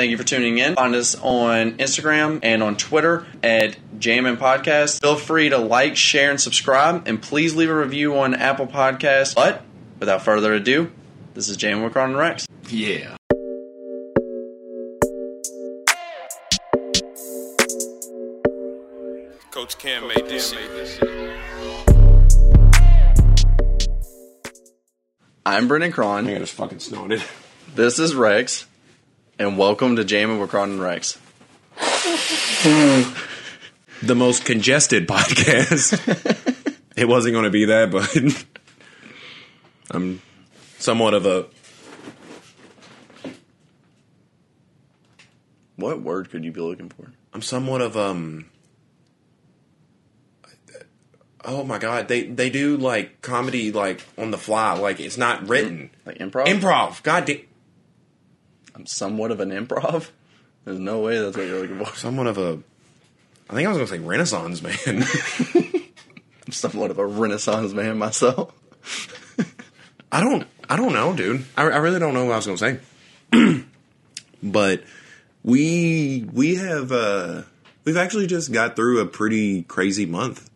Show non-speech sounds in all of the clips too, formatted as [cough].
Thank you for tuning in. Find us on Instagram and on Twitter at Jammin Podcast. Feel free to like, share, and subscribe, and please leave a review on Apple Podcasts. But without further ado, this is Jammin with Carl and Rex. Yeah. Coach Cam made this shit. I'm Brendan I Cron. got just fucking snorted. [laughs] This is Rex, and welcome to Jammin with Cron and Rex. [laughs] The most congested podcast. it wasn't going to be that, but [laughs] I'm somewhat of a. What word could you be looking for? I'm somewhat of um. Oh my god, they they do like comedy like on the fly, like it's not written. Like improv? Improv, god damn. I'm somewhat of an improv. There's no way that's what you're looking for. Somewhat of a. I think I was going to say Renaissance man. [laughs] I'm somewhat of a renaissance man myself. [laughs] I don't. I don't know, dude. I, I really don't know what I was going to say. [clears throat] but we we have uh we've actually just got through a pretty crazy month.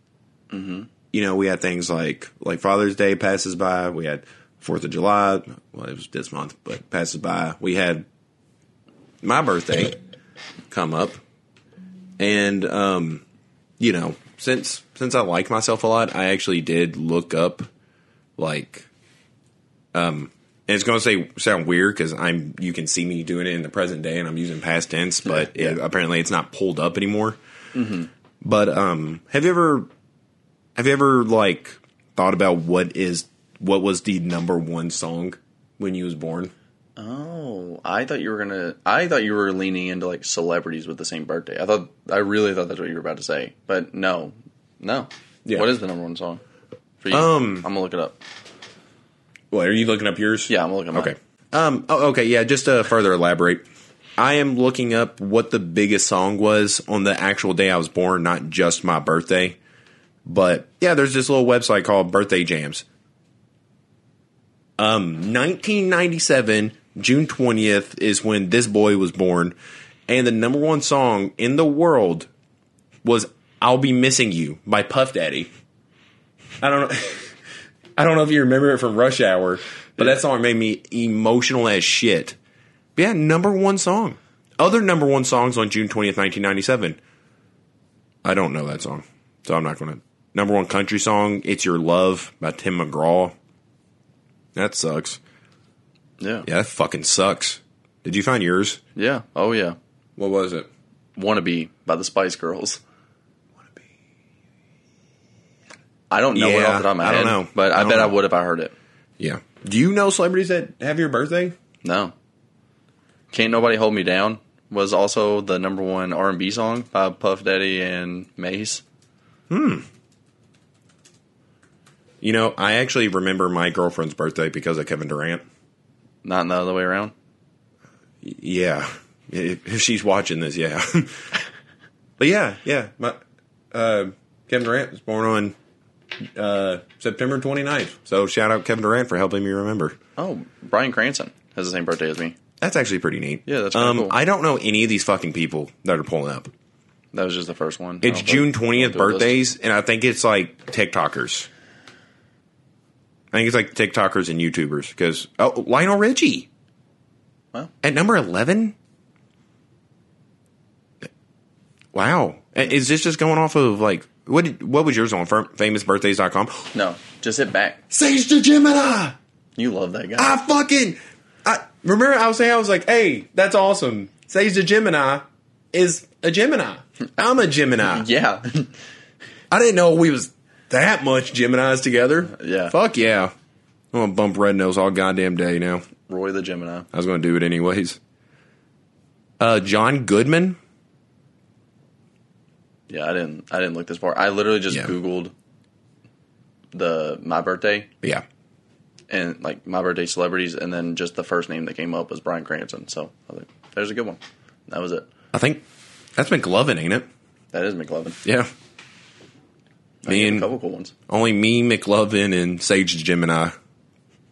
Mm-hmm. You know, we had things like like Father's Day passes by. We had Fourth of July. Well, it was this month, but passes by. We had my birthday come up, and um, you know, since since I like myself a lot, I actually did look up like um and it's going to say sound weird because I'm you can see me doing it in the present day and I'm using past tense, but It, apparently it's not pulled up anymore. But um, have you ever have you ever like thought about what is what was the number one song when you was born? Oh, I thought you were gonna. I thought you were leaning into like celebrities with the same birthday. I thought. I really thought that's what you were about to say, but no, no. Yeah. What is the number one song for you? Um, I'm gonna look it up. What are you looking up yours? Yeah, I'm looking. Okay. Um. Oh, okay. Yeah. Just to further elaborate, I am looking up what the biggest song was on the actual day I was born, not just my birthday. But yeah, there's this little website called Birthday Jams. Um, 1997, June 20th is when this boy was born, and the number one song in the world was "I'll Be Missing You" by Puff Daddy. I don't know. [laughs] I don't know if you remember it from Rush Hour, but that song made me emotional as shit. But yeah, number one song. Other number one songs on June 20th, 1997. I don't know that song, so I'm not going to. Number one country song, It's Your Love by Tim McGraw. That sucks. Yeah. Yeah, that fucking sucks. Did you find yours? Yeah. Oh yeah. What was it? Wannabe by the Spice Girls. I don't know Yeah, off the top of my I don't head, know. but I I, don't bet I would if I heard it. Yeah. Do you know celebrities that have your birthday? No. Can't nobody hold me down was also the number one R and B song by Puff Daddy and Mase. Hmm. You know, I actually remember my girlfriend's birthday because of Kevin Durant. Not the other way around. Yeah, if if she's watching this, yeah. [laughs] but yeah, yeah. My uh, Kevin Durant was born on uh, September 29th. So shout out Kevin Durant for helping me remember. Oh, Bryan Cranston has the same birthday as me. That's actually pretty neat. Yeah, that's um. cool. I don't know any of these fucking people that are pulling up. That was just the first one. It's June 20th don't do a list. birthdays, and I think it's like TikTokers. I think it's like TikTokers and YouTubers because oh, Lionel Richie Wow. at number 11. Wow, is this just going off of like what? Did, what was yours on Fam- famousbirthdays.com? No, just hit back. Sage the Gemini. You love that guy. I fucking I remember I was saying I was like, hey, that's awesome. Sage the Gemini is a Gemini. I'm a Gemini. yeah. I didn't know we was that much Geminis together. Yeah. Fuck yeah. I'm gonna bump red nose all goddamn day now. Roy the Gemini. I was gonna do it anyways. Uh, John Goodman. Yeah, I didn't. I didn't look this far. I literally just Yeah. Googled the my birthday Yeah. and like my birthday celebrities, and then just the first name that came up was Bryan Cranston. So I was like, there's a good one. That was it. I think that's McLovin, ain't it? That is McLovin. Yeah. Me and couple cool ones. only me, McLovin, and Sage the Gemini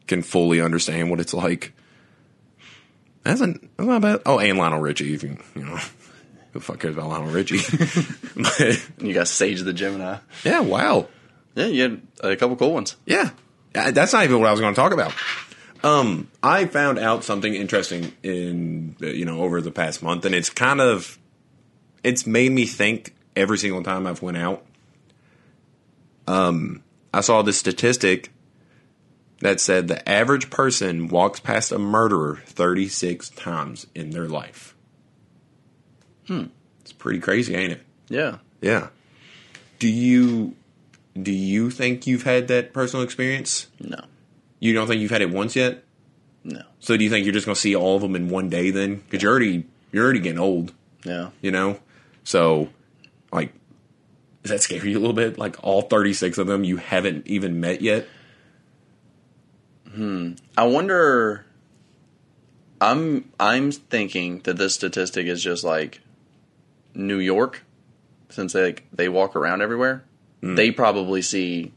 can fully understand what it's like. That's, that's not bad. Oh, and Lionel Richie. If you you know, who the fuck cares about Lionel Richie? [laughs] [laughs] but You got Sage the Gemini. yeah, wow. Yeah, you had a couple cool ones. Yeah, that's not even what I was going to talk about. Um, I found out something interesting in you know over the past month, and it's kind of it's made me think every single time I've went out. Um, I saw this statistic that said the average person walks past a murderer 36 times in their life. Hmm. It's pretty crazy, ain't it? Yeah. Yeah. Do you do you think you've had that personal experience? No. You don't think you've had it once yet? No. So do you think you're just going to see all of them in one day then? Because you're already you're already getting old, Yeah. you know. So, like, does that scare you a little bit? Like all 36 of them you haven't even met yet? Hmm. I wonder. I'm I'm thinking that this statistic is just like New York, since they like they walk around everywhere. They probably see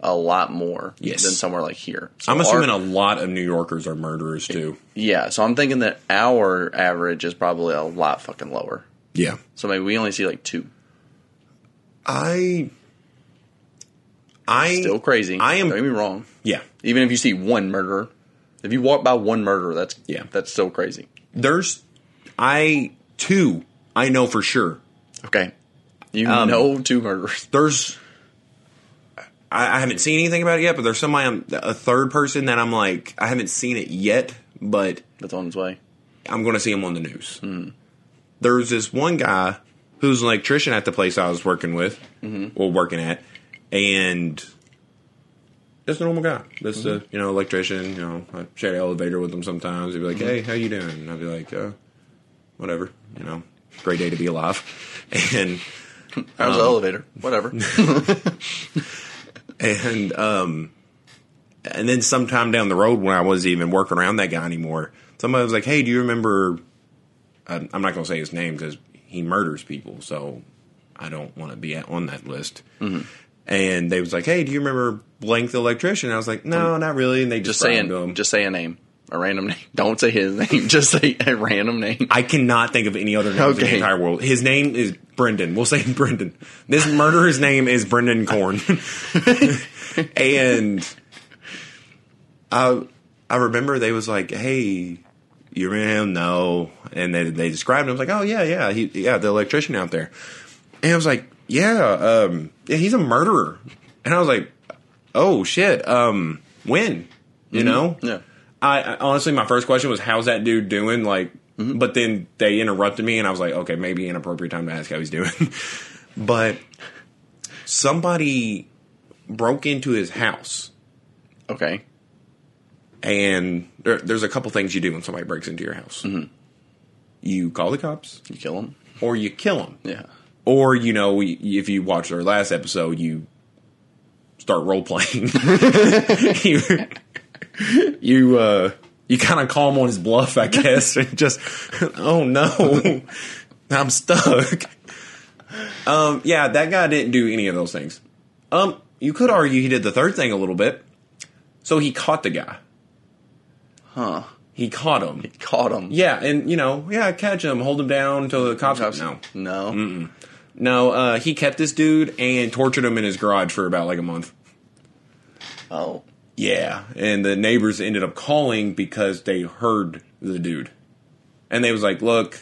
a lot more Yes. than somewhere like here. So I'm our- assuming a lot of New Yorkers are murderers too. yeah. So I'm thinking that our average is probably a lot fucking lower. Yeah. So maybe we only see like two. I I Still crazy. I am- Don't get me wrong. yeah. Even if you see one murderer, if you walk by one murderer, that's Yeah. that's still crazy. There's I two I know for sure. Okay. You Um, know two murderers. [laughs] there's I, I haven't seen anything about it yet, but there's somebody I'm a third person that I'm like I haven't seen it yet, but That's on its way. I'm going to see him on the news. There's this one guy who's an electrician at the place I was working with, or working at, and just a normal guy. Just a you know electrician. You know, I share the elevator with him sometimes. He'd be like, "Hey, how you doing?" And I'd be like, uh, "Whatever." You know, great day to be alive. [laughs] And How's Um, the elevator? Whatever. [laughs] and um and then sometime down the road when I wasn't even working around that guy anymore, somebody was like, "Hey, do you remember?" I'm not going to say his name because he murders people, so I don't want to be on that list. Mm-hmm. And they was like, "Hey, do you remember blank the electrician?" I was like, "No, not really." And they just say an, just say a name, a random name. [laughs] Don't say his name. [laughs] Just say a random name. I cannot think of any other names in the entire world. His name is Brendan. We'll say [laughs] Brendan. This murderer's name is Brendan Korn. and I I remember they was like, "Hey, you remember him?" No, and they they described him. I was like, "Oh yeah, yeah, he yeah, the electrician out there." And I was like, "Yeah, um, yeah, he's a murderer." And I was like, "Oh shit, um, when?" You know? Yeah. I, I honestly, my first question was, "How's that dude doing?" Like, Mm-hmm. but then they interrupted me, and I was like, "Okay, maybe inappropriate time to ask how he's doing." [laughs] but somebody broke into his house, Okay. And there, there's a couple things you do when somebody breaks into your house. Mm-hmm. You call the cops, You kill them. or you kill them, Yeah. or you know, if you watched our last episode, you start role playing. [laughs] you, you uh you kind of call him on his bluff, I guess, and just oh no, I'm stuck. Um, yeah, that guy didn't do any of those things. Um, you could argue he did the third thing a little bit. So he caught the guy. Huh. He caught him. He caught him. Yeah, and you know, yeah, catch him, hold him down until the cops. Cops- No, No. no, uh, he kept this dude and tortured him in his garage for about like a month. Oh. Yeah, and the neighbors ended up calling because they heard the dude, and they was like, "Look,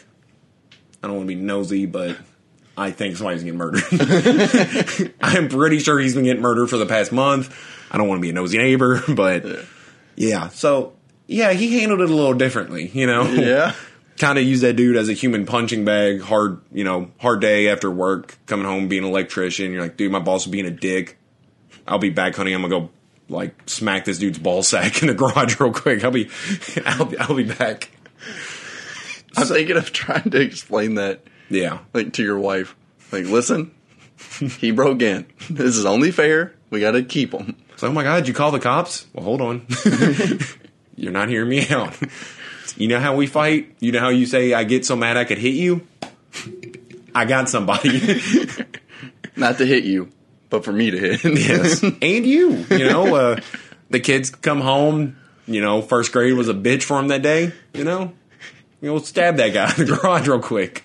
I don't want to be nosy, but I think somebody's getting murdered. [laughs] I'm pretty sure he's been getting murdered for the past month. I don't want to be a nosy neighbor, [laughs] but yeah. So yeah, he handled it a little differently, you know. Yeah. [laughs] kind of use that dude as a human punching bag. Hard, you know, hard day after work, coming home being an electrician. You're like, dude, my boss is being a dick. I'll be back, honey. I'm gonna go like smack this dude's ball sack in the garage real quick. I'll be, [laughs] I'll be, I'll be back. I'm thinking of trying to explain that Yeah, like to your wife. Like, listen, he broke in. This is only fair. We got to keep him. So, oh my God, you call the cops? Well, hold on. [laughs] You're not hearing me out. You know how we fight? You know how you say, I get so mad I could hit you? I got somebody. [laughs] Not to hit you, but for me to hit. yes. And you. You know, uh, the kids come home, you know, first grade was a bitch for him that day, you know? You know, stab that guy [laughs] in the garage real quick.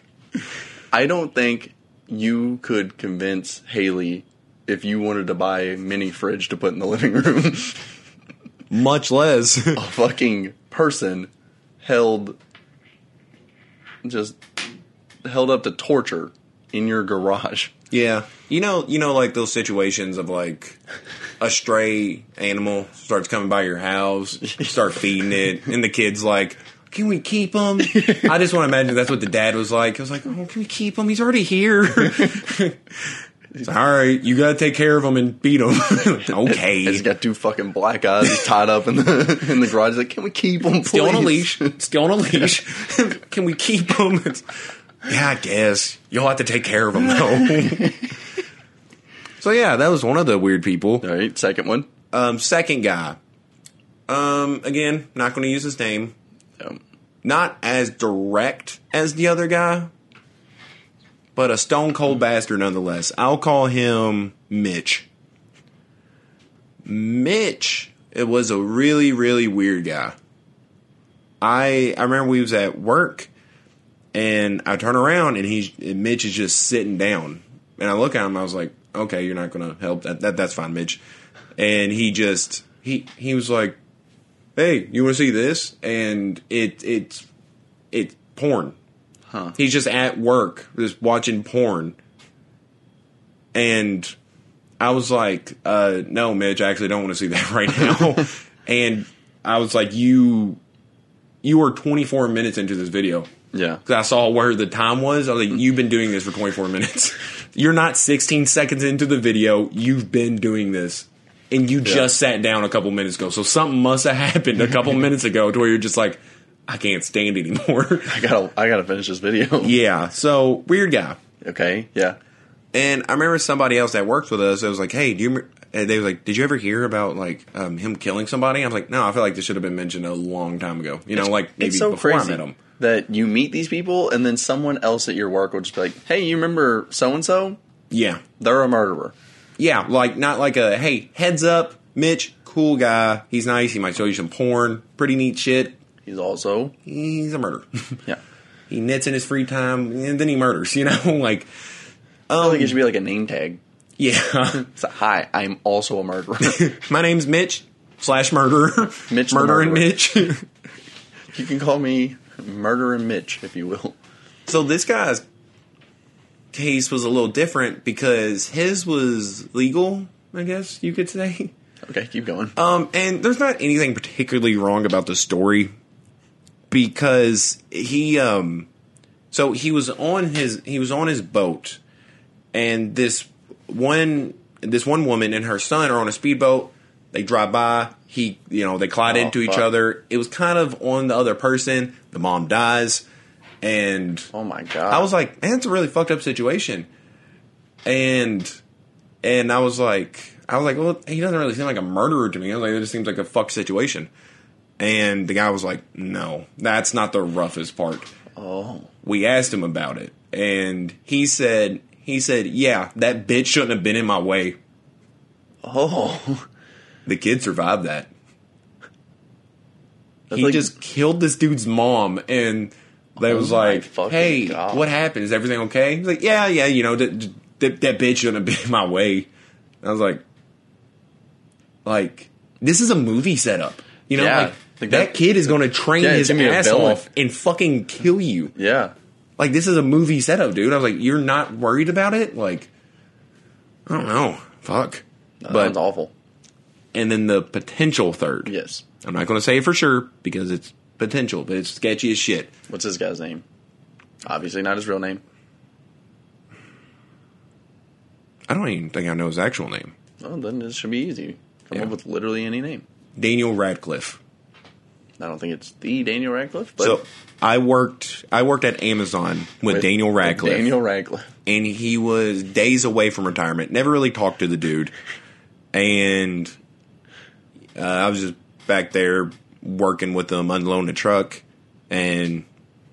I don't think you could convince Haley if you wanted to buy a mini fridge to put in the living room. [laughs] Much less. [laughs] a fucking person held just held up to torture in your garage. yeah. You know, you know, like those situations of like a stray animal starts coming by your house, you start feeding it, and the kid's like, "Can we keep him?" [laughs] I just want to imagine that's what the dad was like. I was like, "Oh, can we keep him? He's already here." [laughs] He's like, All right, you gotta take care of him and beat him. [laughs] okay, He's got two fucking black eyes. He's tied up in the in the garage. He's like, can we keep him? Please? still on a leash. Still on a leash. [laughs] Can we keep him? It's- yeah, I guess you'll have to take care of him though. [laughs] so yeah, that was one of the weird people. All right, second one. Um, second guy. Um, again, not going to use his name. Um, Not as direct as the other guy, but a stone cold mm. bastard nonetheless. I'll call him Mitch. Mitch, it was a really, really weird guy. I I remember we was at work, and I turn around and he's and Mitch is just sitting down, and I look at him. I was like, okay, you're not gonna help. That, that that's fine, Mitch. And he just he he was like, hey, you want to see this? And it it's it's porn. Huh. He's just at work, just watching porn. And I was like, uh, no, Mitch, I actually don't want to see that [laughs] right now. [laughs] and I was like, you, you were 24 minutes into this video. yeah. Because I saw where the time was. I was like, you've been doing this for 24 minutes. [laughs] You're not 16 seconds into the video. You've been doing this. And you just sat down a couple minutes ago. So something must have happened a couple minutes ago to where you're just like, I can't stand anymore. [laughs] I gotta I gotta finish this video. yeah. So weird guy. Okay. Yeah. And I remember somebody else that worked with us. It was like, "Hey, do you?" and They was like, "Did you ever hear about like um, him killing somebody?" I was like, "No, I feel like this should have been mentioned a long time ago. You know, like maybe so before I met him." that you meet these people and then someone else at your work will just be like, "Hey, you remember so and so? Yeah, They're a murderer." yeah, like not like a hey, heads up, Mitch, cool guy. He's nice. He might show you some porn, pretty neat shit. He's also He's a murderer. [laughs] yeah. he knits in his free time, and then he murders. [laughs] You know, like I feel like it should be like a name tag. yeah. [laughs] Like, Hi, I'm also a murderer. My name's Mitch slash murderer. Mitch murder and. Mitch. you can call me Murder and Mitch if you will. So this guy's case was a little different because his was legal, I guess you could say. Okay, keep going. Um, and there's not anything particularly wrong about the story because he um so he was on his he was on his boat and this one this one woman and her son are on a speedboat they drive by he you know they collide Oh, into each other it was kind of on the other person the mom dies and oh my god. I was like, man, it's a really fucked up situation. And and I was like I was like, well, he doesn't really seem like a murderer to me. I was like, it just seems like a fucked situation. And the guy was like, no, that's not the roughest part. oh. We asked him about it, and he said he said, yeah, that bitch shouldn't have been in my way. Oh. The kid survived that. That's he like- just killed this dude's mom and they Oh was like hey God. what happened is everything okay he's like yeah yeah you know that, that, that bitch shouldn't have [laughs] been in my way i was like like this is a movie setup you know Yeah. like, Like that, that- kid is going to train Yeah, his it's gonna be a ass off and fucking kill you Yeah. like this is a movie setup dude i was like you're not worried about it like i don't know fuck That but sounds awful. and then the potential third Yes. i'm not going to say it for sure because it's potential but it's sketchy as shit What's this guy's name? Obviously not his real name. I don't even think I know his actual name. Oh, then this should be easy. Come Yeah. up with literally any name. Daniel Radcliffe. I don't think it's the Daniel Radcliffe, but So I worked I worked at Amazon with, with- Daniel with Radcliffe. Daniel Radcliffe. and he was days away from retirement. Never really talked to the dude. And uh, I was just back there working with him, unloading a truck, and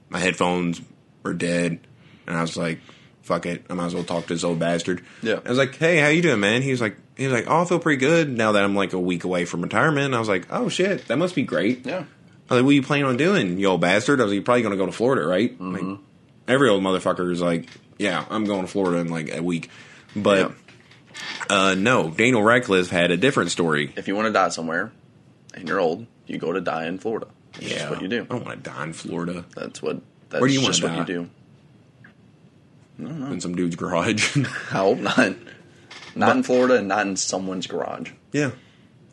my headphones were dead. And I was like, "Fuck it, I might as well talk to this old bastard." Yeah. I was like, "Hey, how you doing, man?" He was like, "He was like, oh, I feel pretty good now that I'm like a week away from retirement." And I was like, "Oh shit, that must be great." Yeah. I was like, what are you planning on doing, you old bastard? I was like, you're probably going to go to Florida, right? Like, every old motherfucker is like, yeah, I'm going to Florida in like a week. But uh, no, Daniel Radcliffe had a different story. If you want to die somewhere and you're old, you go to die in Florida. That's just what you do. I don't want to die in Florida That's what. That's Where do you just wanna what die? you do. In some dude's garage. [laughs] I hope not. Not in Florida and not in someone's garage. yeah.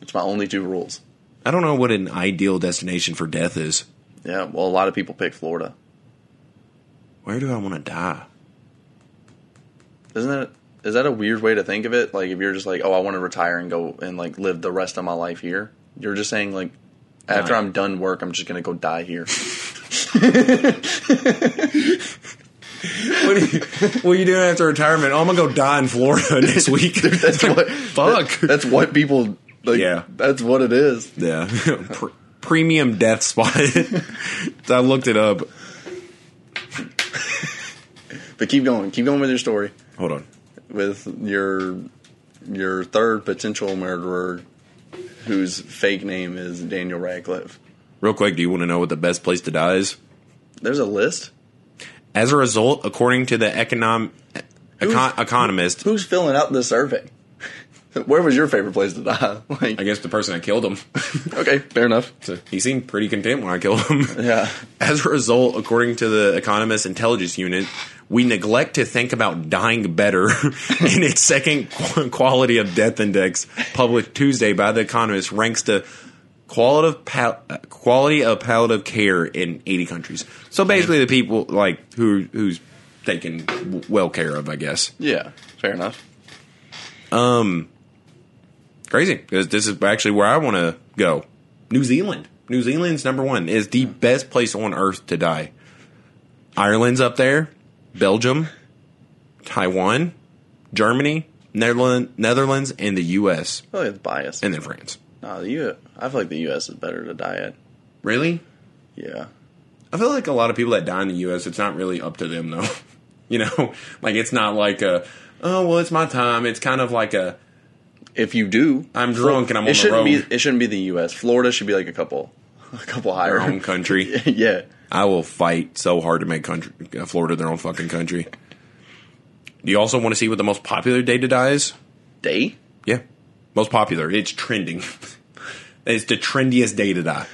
It's my only two rules. I don't know what an ideal destination for death is. Yeah, well, a lot of people pick Florida. Where do I want to die? Isn't that is that a weird way to think of it? Like if you're just like, oh, I want to retire and go and like live the rest of my life here. You're just saying like, after Die. I'm done work, I'm just gonna go die here. [laughs] [laughs] What are you, what are you doing after retirement? Oh, I'm gonna go die in Florida [laughs] next week. [laughs] That's what. [laughs] Fuck. That's what people. Like, Yeah. That's what it is. yeah, Pr- premium death spot. I looked it up. But keep going. Keep going with your story. Hold on. With your your third potential murderer, whose fake name is Daniel Radcliffe. Real quick, do you want to know what the best place to die is? There's a list. As a result, according to the econom- econ- economist, Who's filling out the survey? Where was your favorite place to die? [laughs] Like, I guess the person that killed him. [laughs] okay, fair enough. So he seemed pretty content when I killed him. [laughs] Yeah. As a result, according to the Economist Intelligence Unit, we neglect to think about dying better in its second quality of death index, published Tuesday by the Economist, ranks the quality of pal- quality of palliative care in 80 countries. So basically, the people like who who's taken well care of, I guess. Yeah, fair enough. Um, Crazy because this is actually where I want to go. New Zealand. New Zealand's number one is the best place on earth to die. Ireland's up there, Belgium, Taiwan, Germany, Netherlands, Netherlands, and the U.S. Like it's biased. and then France. No, the U. I feel like the U.S. is better to die at. Really? Yeah. I feel like a lot of people that die in the U.S. It's not really up to them though. [laughs] you know, like it's not like a oh well, it's my time. It's kind of like a If you do, I'm drunk and I'm it on the shouldn't be. road. It shouldn't be the U.S. Florida should be like a couple, a couple higher. their own country. [laughs] yeah. I will fight so hard to make country, uh, Florida their own fucking country. Do you also want to see what the most popular day to die is? Day. Yeah, most popular. It's trending. [laughs] it's the trendiest day to die.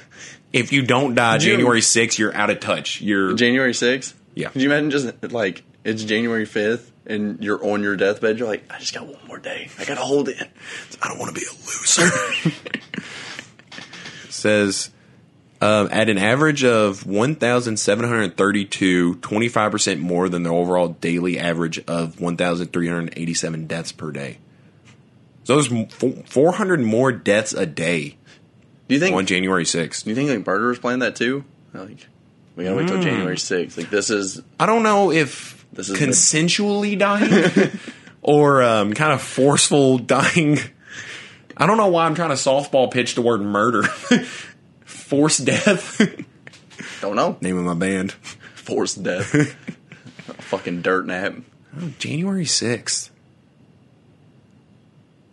If you don't die June. January 6th, you're out of touch. You're January 6th? Yeah. Could you imagine just like it's January 5th and you're on your deathbed? You're like, I just got one more day. I got to hold it. I don't want to be a loser. [laughs] Says um, at an average of 1,732, 25% more than the overall daily average of 1,387 deaths per day. So there's 400 more deaths a day Do you think? on January 6th. do you think like murderers plan that too? Like, we gotta wait Hmm. till January 6th. Like, this is I don't know if This is consensually dying [laughs] or um, kind of forceful [laughs] dying. I don't know why I'm trying to softball pitch the word murder. [laughs] Forced death. don't know Name of my band. forced death. Fucking dirt nap. January 6th.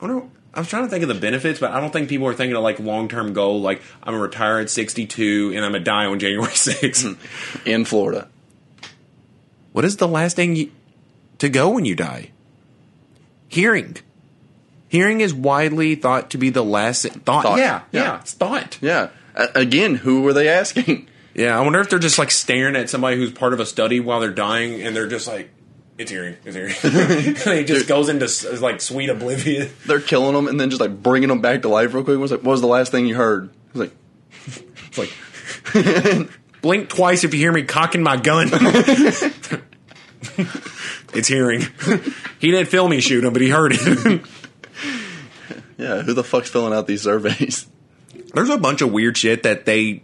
I don't. I was trying to think of the benefits, but I don't think people are thinking of like long term goal. Like I'm gonna retire at 62 and I'm gonna die on January [laughs] 6th. Hmm. in Florida. what is the last thing you, to go when you die? Hearing. Hearing is widely thought to be the last thought. Thought. Yeah, yeah, Yeah. it's thought. Yeah. A- again, who were they asking? [laughs] Yeah, I wonder if they're just like staring at somebody who's part of a study while they're dying, and they're just like, "It's hearing, it's hearing." [laughs] and he just goes into like sweet oblivion. They're killing them and then just like bringing them back to life real quick. Was like, what was the last thing you heard? It's like, It's like, [laughs] blink twice if you hear me cocking my gun. [laughs] it's hearing. he didn't feel me shoot him, but he heard it. yeah, who the fuck's filling out these surveys? There's a bunch of weird shit that they.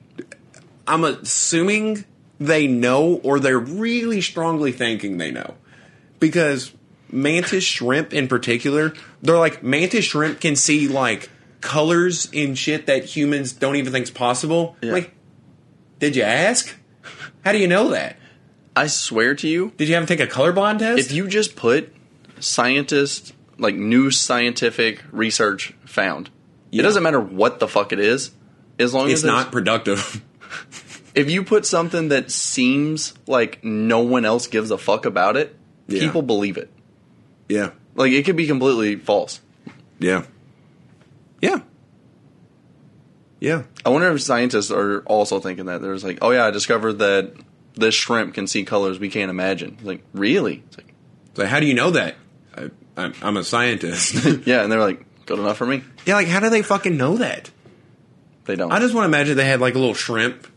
I'm assuming they know, or they're really strongly thinking they know, because mantis shrimp in particular, they're like mantis shrimp can see like colors in shit that humans don't even think's possible. Yeah. Like, did you ask? How do you know that? I swear to you, Did you have to take a colorblind test? if you just put scientists, like new scientific research found, Yeah. it doesn't matter what the fuck it is, as long it's as it's not productive. [laughs] if you put something that seems like no one else gives a fuck about it, Yeah. people believe it. Yeah. Like it could be completely false. Yeah. Yeah. Yeah. I wonder if scientists are also thinking that. There's like, oh yeah, I discovered that this shrimp can see colors we can't imagine. It's like, really? It's like, So how do you know that? I, I'm, I'm a scientist. [laughs] yeah, and they're like, good enough for me. yeah, like how do they fucking know that? They don't. I just want to imagine they had like a little shrimp,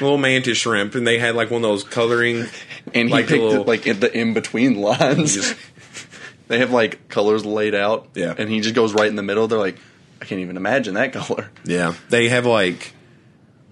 little mantis shrimp, and they had like one of those coloring. and he like picked little- it, like in the in between lines. just- [laughs] they have like colors laid out. Yeah. and he just goes right in the middle. They're like, I can't even imagine that color. Yeah, they have like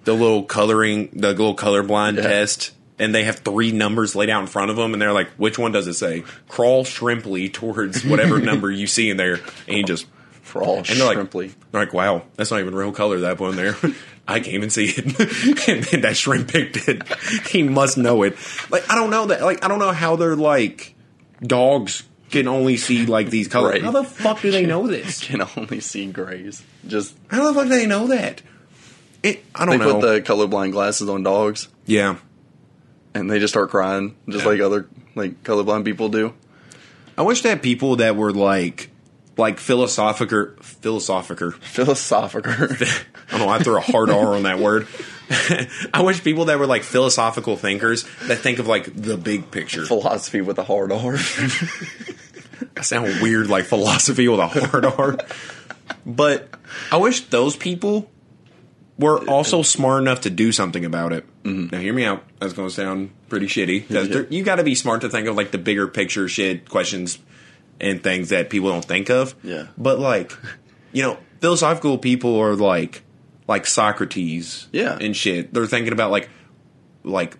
the little coloring, the little colorblind Yeah. test, and they have three numbers laid out in front of them, and they're like, "Which one does it say?" Crawl shrimply towards whatever [laughs] number you see in there, and you just For all and they're like, they're like, "Wow, that's not even real color that one there." [laughs] I can't even see it, [laughs] and then that shrimp picked it. [laughs] He must know it. Like I don't know that. Like I don't know how they're like dogs can only see like these colors. Right. How the fuck do they know this? Can only see grays. Just How the fuck do they know that? It, I don't know. They put the colorblind glasses on dogs, yeah, and they just start crying, just Yeah. like other like colorblind people do. I wish that people that were like, like philosophicer, philosophicer. Philosophicer. [laughs] I don't know. I threw a hard R on that word. [laughs] I wish people that were like philosophical thinkers that think of like the big picture. Philosophy with a hard R. [laughs] I sound weird, like philosophy with a hard R. But I wish those people were also smart enough to do something about it. Mm-hmm. Now, hear me out. That's going to sound pretty shitty. You got to be smart to think of like the bigger picture shit, questions, and things that people don't think of. Yeah. But like, you know, philosophical people are like, like Socrates. Yeah. And shit. They're thinking about like, like,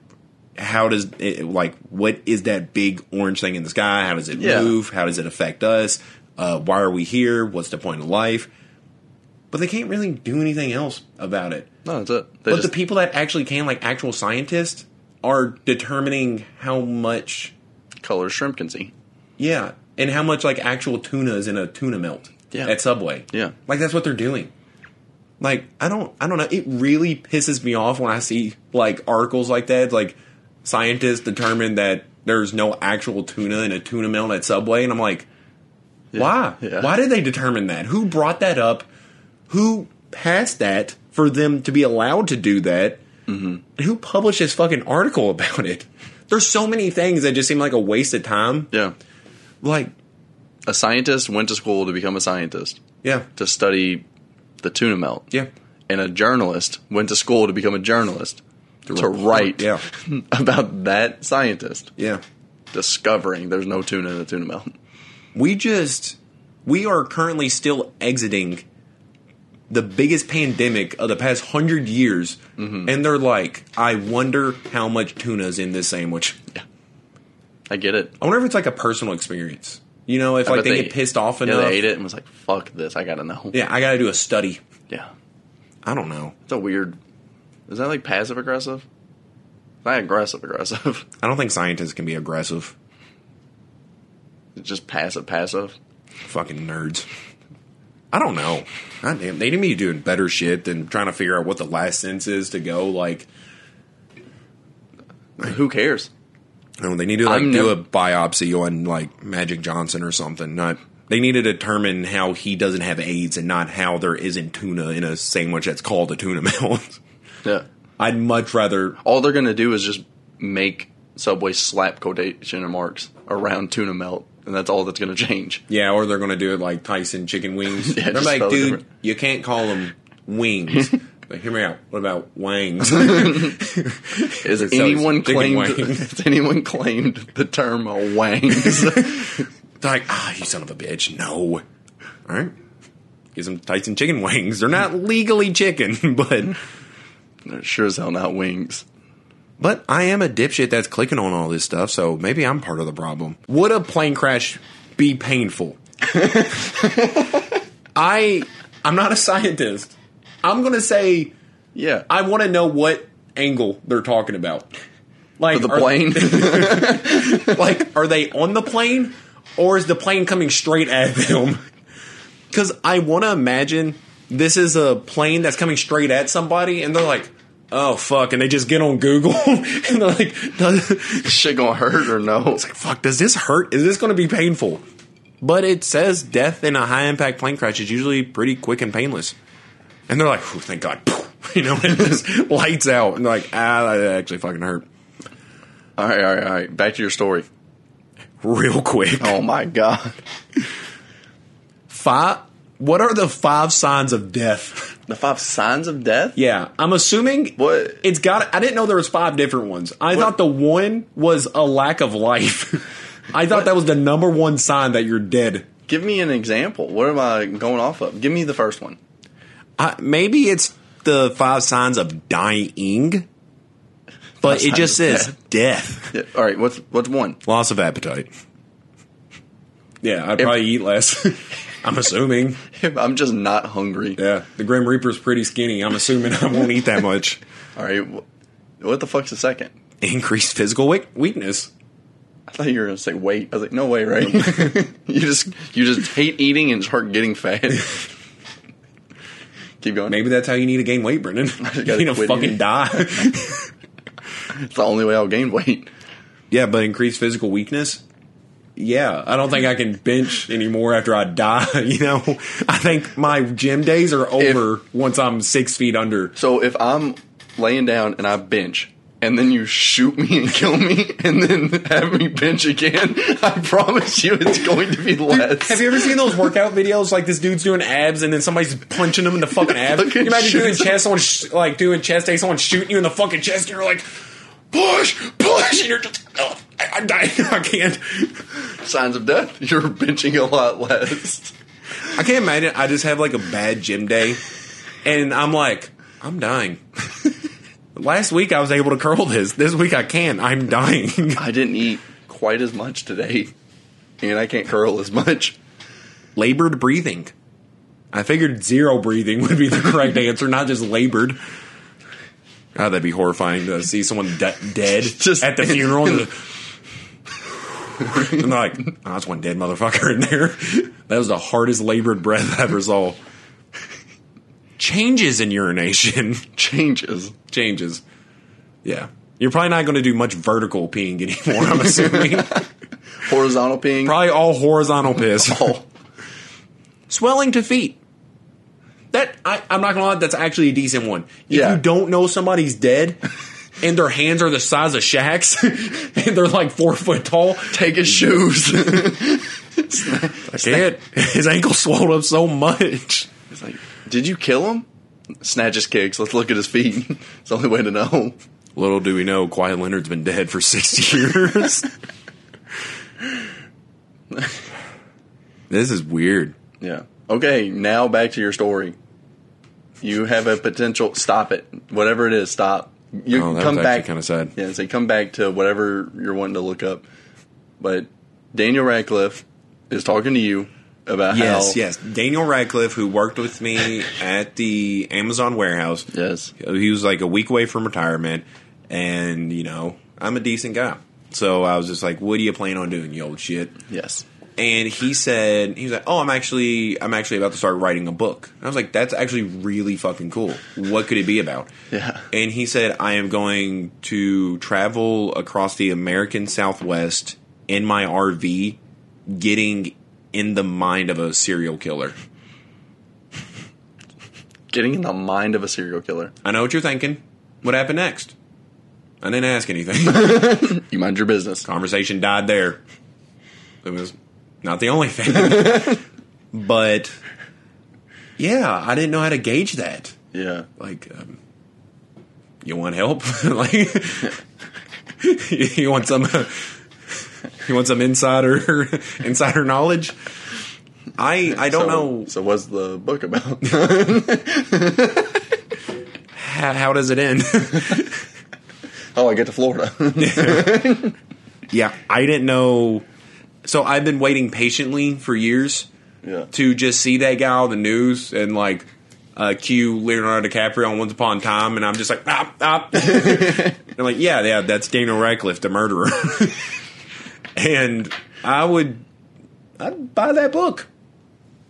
how does it, like, what is that big orange thing in the sky? How does it Yeah. move? How does it affect us? Uh, why are we here? What's the point of life? But they can't really do anything else about it. no, that's it. They But just, the people that actually can, like actual scientists, are determining how much, color shrimp can see. yeah, and how much like actual tuna is in a tuna melt Yeah. at Subway. Yeah. like that's what they're doing. Like I don't, I don't know. It really pisses me off when I see like articles like that. Like scientists determined that there's no actual tuna in a tuna melt at Subway, and I'm like, why? Yeah. Why did they determine that? Who brought that up? Who passed that for them to be allowed to do that? Mm-hmm. Who published this fucking article [laughs] about it? There's so many things that just seem like a waste of time. Yeah. Like, A scientist went to school to become a scientist yeah, to study the tuna melt. yeah, And a journalist went to school to become a journalist to, write yeah. [laughs] about that scientist yeah. discovering there's no tuna in the tuna melt. we just we are currently still exiting the biggest pandemic of the past hundred years, Mm-hmm. and they're like, I wonder how much tuna's in this sandwich. I get it. I wonder if it's like a personal experience. You know, if I like bet they, get pissed off yeah, enough. they ate it and was like, "Fuck this! I gotta know." Yeah, I got to do a study. Yeah, I don't know. it's a weird. Is that like passive aggressive? Not aggressive aggressive. [laughs] I don't think scientists can be aggressive. It's just passive passive. Fucking nerds. I don't know. God damn, they need me doing better shit than trying to figure out what the last sense is to go. Like, Who cares? Know, they need to like I'm do a biopsy on like Magic Johnson or something. Not they need to determine how he doesn't have AIDS and not how there isn't tuna in a sandwich that's called a tuna [laughs] melt. Yeah. I'd much rather. All they're gonna do is just make Subway slap quotation marks around tuna melt, and that's all that's gonna change. Yeah, or they're gonna do it like Tyson chicken wings. [laughs] Yeah, they're just like, spell it dude, different. you can't call them wings. [laughs] hear me out. What about wangs? [laughs] Is It sells [laughs] anyone claimed? [laughs] Has anyone claimed the term uh, wangs? They're like, ah, you son of a bitch. No. All right. Get some Tyson chicken wings. They're not legally chicken, but They're sure as hell not wings. but I am a dipshit that's clicking on all this stuff, so maybe I'm part of the problem. Would a plane crash be painful? I I'm not a scientist. I'm gonna say Yeah, I want to know what angle they're talking about. Like for the plane. [laughs] like are they on the plane or is the plane coming straight at them [laughs] because i want to imagine this is a plane that's coming straight at somebody and they're like oh fuck, and they just get on Google [laughs] and they're like, does, Shit gonna hurt or no? it's like, fuck, does this hurt? Is this going to be painful? But it says death in a high impact plane crash is usually pretty quick and painless. And they're like, "Phew, thank God, [laughs] you know, and it just lights out, and they're like, ah, that actually fucking hurt, All right, all right, all right. Back to your story. real quick. Oh my god. Five. What are the five signs of death? The five signs of death? Yeah, I'm assuming What? it's got. I didn't know there was five different ones. I thought the one was a lack of life. [laughs] I thought that was the number one sign that you're dead. Give me an example. What am I going off of? Give me the first one. I, maybe it's the five signs of dying, but Five it just says of death. Yeah, all right, what's what's one? Loss of appetite. Yeah, I'd probably eat less. [laughs] I'm assuming. I'm just not hungry. Yeah, the Grim Reaper's pretty skinny. I'm assuming I won't eat that much. [laughs] All right, wh- what the fuck's the second? Increased physical weak- weakness. I thought you were gonna say weight. I was like, no way, right? [laughs] you just you just hate eating and start getting fat. Keep going. Maybe that's how you need to gain weight, Brendan. [laughs] You [laughs] to fucking eating. die. [laughs] it's the only way I'll gain weight. yeah, but increased physical weakness. Yeah, I don't think I can bench anymore after I die. You know, I think my gym days are over once I'm six feet under. So if I'm laying down and I bench, and then you shoot me and kill me, and then have me bench again, I promise you it's going to be less. Have you ever seen those workout videos? Like this dude's doing abs, and then somebody's punching him in the fucking abs. Fucking you imagine doing him. chest, someone sh- like doing chest day, someone shooting you in the fucking chest, and you're like, push, push, and you're just, oh, I, I'm dying, [laughs] I can't. Signs of death. You're benching a lot less. I can't imagine. I just have like a bad gym day, and I'm like, I'm dying. [laughs] Last week I was able to curl this. This week I can't. I'm dying. I didn't eat quite as much today, and I can't curl as much. labored breathing. I figured zero breathing would be the correct answer, not just labored. God, that'd be horrifying to see someone de- dead [laughs] Just at the funeral. and they're like, oh, that's one dead motherfucker in there. That was the hardest labored breath I ever saw. Changes in urination. [laughs] Changes. Changes. Yeah. You're probably not going to do much vertical peeing anymore, I'm assuming. [laughs] Horizontal peeing. probably all horizontal piss. [laughs] Oh, Swelling to feet. That I, I'm not gonna lie, that's actually a decent one. If Yeah. you don't know somebody's dead and their hands are the size of shacks and they're like four foot tall, take his shoes. I can't. His ankle swelled up so much. Did you kill him? Snatches kicks. Let's look at his feet. [laughs] it's the only way to know. Little do we know, Quiet Leonard's been dead for 60 [laughs] years. this is weird. Yeah. Okay, now back to your story. You have a potential. Stop it. Whatever it is, stop. You Oh, come back. kind of sad. Yeah, say come back to whatever you're wanting to look up. But Daniel Radcliffe is talking to you about Yes, how. yes. Daniel Radcliffe, who worked with me at the Amazon warehouse, Yes. he was like a week away from retirement, and you know, I'm a decent guy. So I was just like, "What do you plan on doing, you old shit?" Yes. And he said, "He was like, oh, I'm actually, I'm actually about to start writing a book." And I was like, "That's actually really fucking cool. What could it be about?" Yeah. And he said, "I am going to travel across the American Southwest in my RV, getting in the mind of a serial killer." Getting in the mind of a serial killer. I know what you're thinking. What happened next? I didn't ask anything. [laughs] You mind your business. Conversation died there. It was not the only thing. [laughs] but yeah, I didn't know how to gauge that. Yeah. Like, um, you want help? [laughs] like, you want some? You want some insider [laughs] insider knowledge? I I don't so, know So what's the book about? [laughs] how, how does it end. [laughs] oh, I get to Florida. yeah, I didn't know. So I've been waiting patiently for years yeah. to just see that guy on the news and like uh, cue Leonardo DiCaprio on Once Upon a Time, and I'm just like, ah, ah. I'm like, yeah, yeah, that's Daniel Radcliffe, the murderer. And I would, I'd buy that book.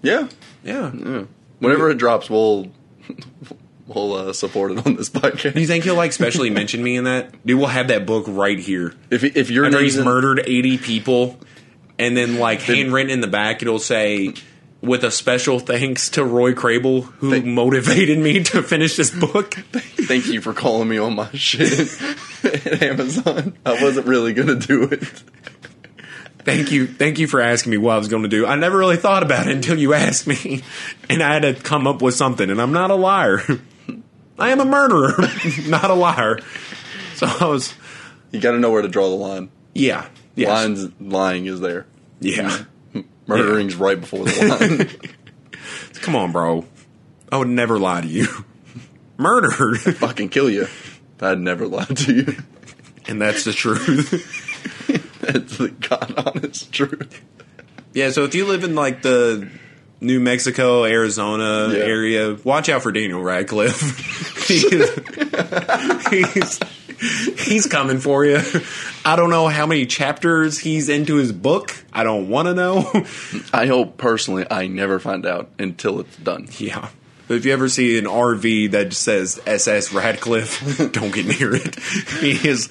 Yeah. Yeah, Yeah. Whenever it drops, we'll [laughs] we'll uh, support it on this podcast. Do you think he'll like specially [laughs] mention me in that? Dude, we'll have that book right here. if if your After he's name's in- murdered 80 people, and then like handwritten in the back, it'll say, with a special thanks to Roy Crable, who Thank- motivated me to finish this book. [laughs] Thank you for calling me on my shit at Amazon. I wasn't really gonna do it. Thank you, thank you for asking me what I was going to do. I never really thought about it until you [laughs] asked me, and I had to come up with something. And I'm not a liar. [laughs] I am a murderer, [laughs] not a liar. So I was, You got to know where to draw the line. yeah, yes. Lines lying is there. yeah. Mm-hmm. Murdering's right before the line. Come on, bro. I would never lie to you. Murdered, Fucking kill you. I'd never lie to you. and that's the truth. That's the god honest truth. Yeah, so if you live in like the New Mexico, Arizona Yeah. area, watch out for Daniel Radcliffe. [laughs] he's, he's he's coming for you. I don't know how many chapters he's into his book. I don't want to know. I hope personally I never find out until it's done. yeah. But if you ever see an RV that says SS Radcliffe, [laughs] don't get near it. He is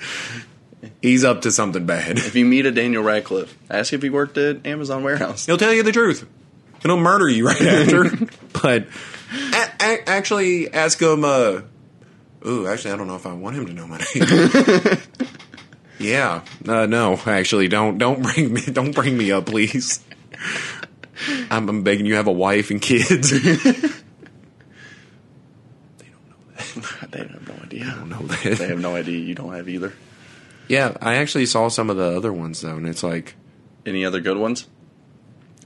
he's up to something bad. If you meet a Daniel Radcliffe, ask if he worked at Amazon warehouse. He'll tell you the truth. And he'll murder you right after. [laughs] but a- a- actually, ask him. Uh, ooh, actually, I don't know if I want him to know my name. [laughs] yeah, uh, no, actually, don't don't bring me don't bring me up, please. I'm, I'm begging you. Have a wife and kids. [laughs] They have no idea. don't know that. They that. have no idea you don't have either. Yeah, I actually saw some of the other ones though, and it's like, Any other good ones?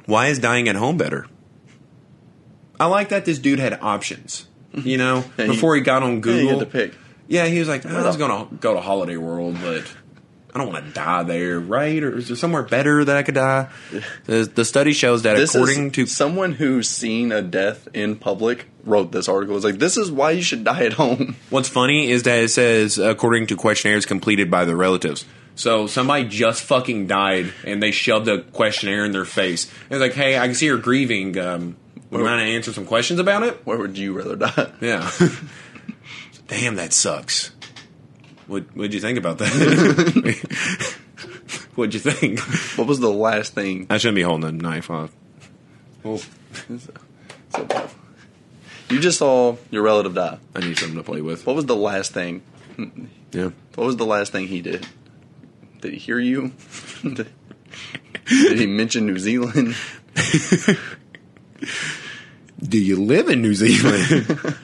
why is dying at home better? I like that this dude had options. You know, [laughs] Yeah, before he got on Yeah, Google. had to pick. Yeah, he was like, "Oh, I was gonna go to Holiday World, but I don't want to die there, right? Or is there somewhere better that I could die? The, the study shows that This according to someone who's seen a death in public wrote this article. It's like this is why you should die at home. [laughs] what's funny is that it says according to questionnaires completed by the relatives. So somebody just fucking died, and they shoved a questionnaire in their face. It's like, hey, I can see you're grieving. Um, we want to answer some questions about it. Where would you rather die? Yeah. [laughs] Damn, that sucks. What What'd you think about that? [laughs] What'd you think? What was the last thing? I shouldn't be holding a knife off. Well, You just saw your relative die. I need something to play with. What was the last thing? Yeah. What was the last thing he did? Did he hear you? did [laughs] did he mention New Zealand? [laughs] Do you live in New Zealand?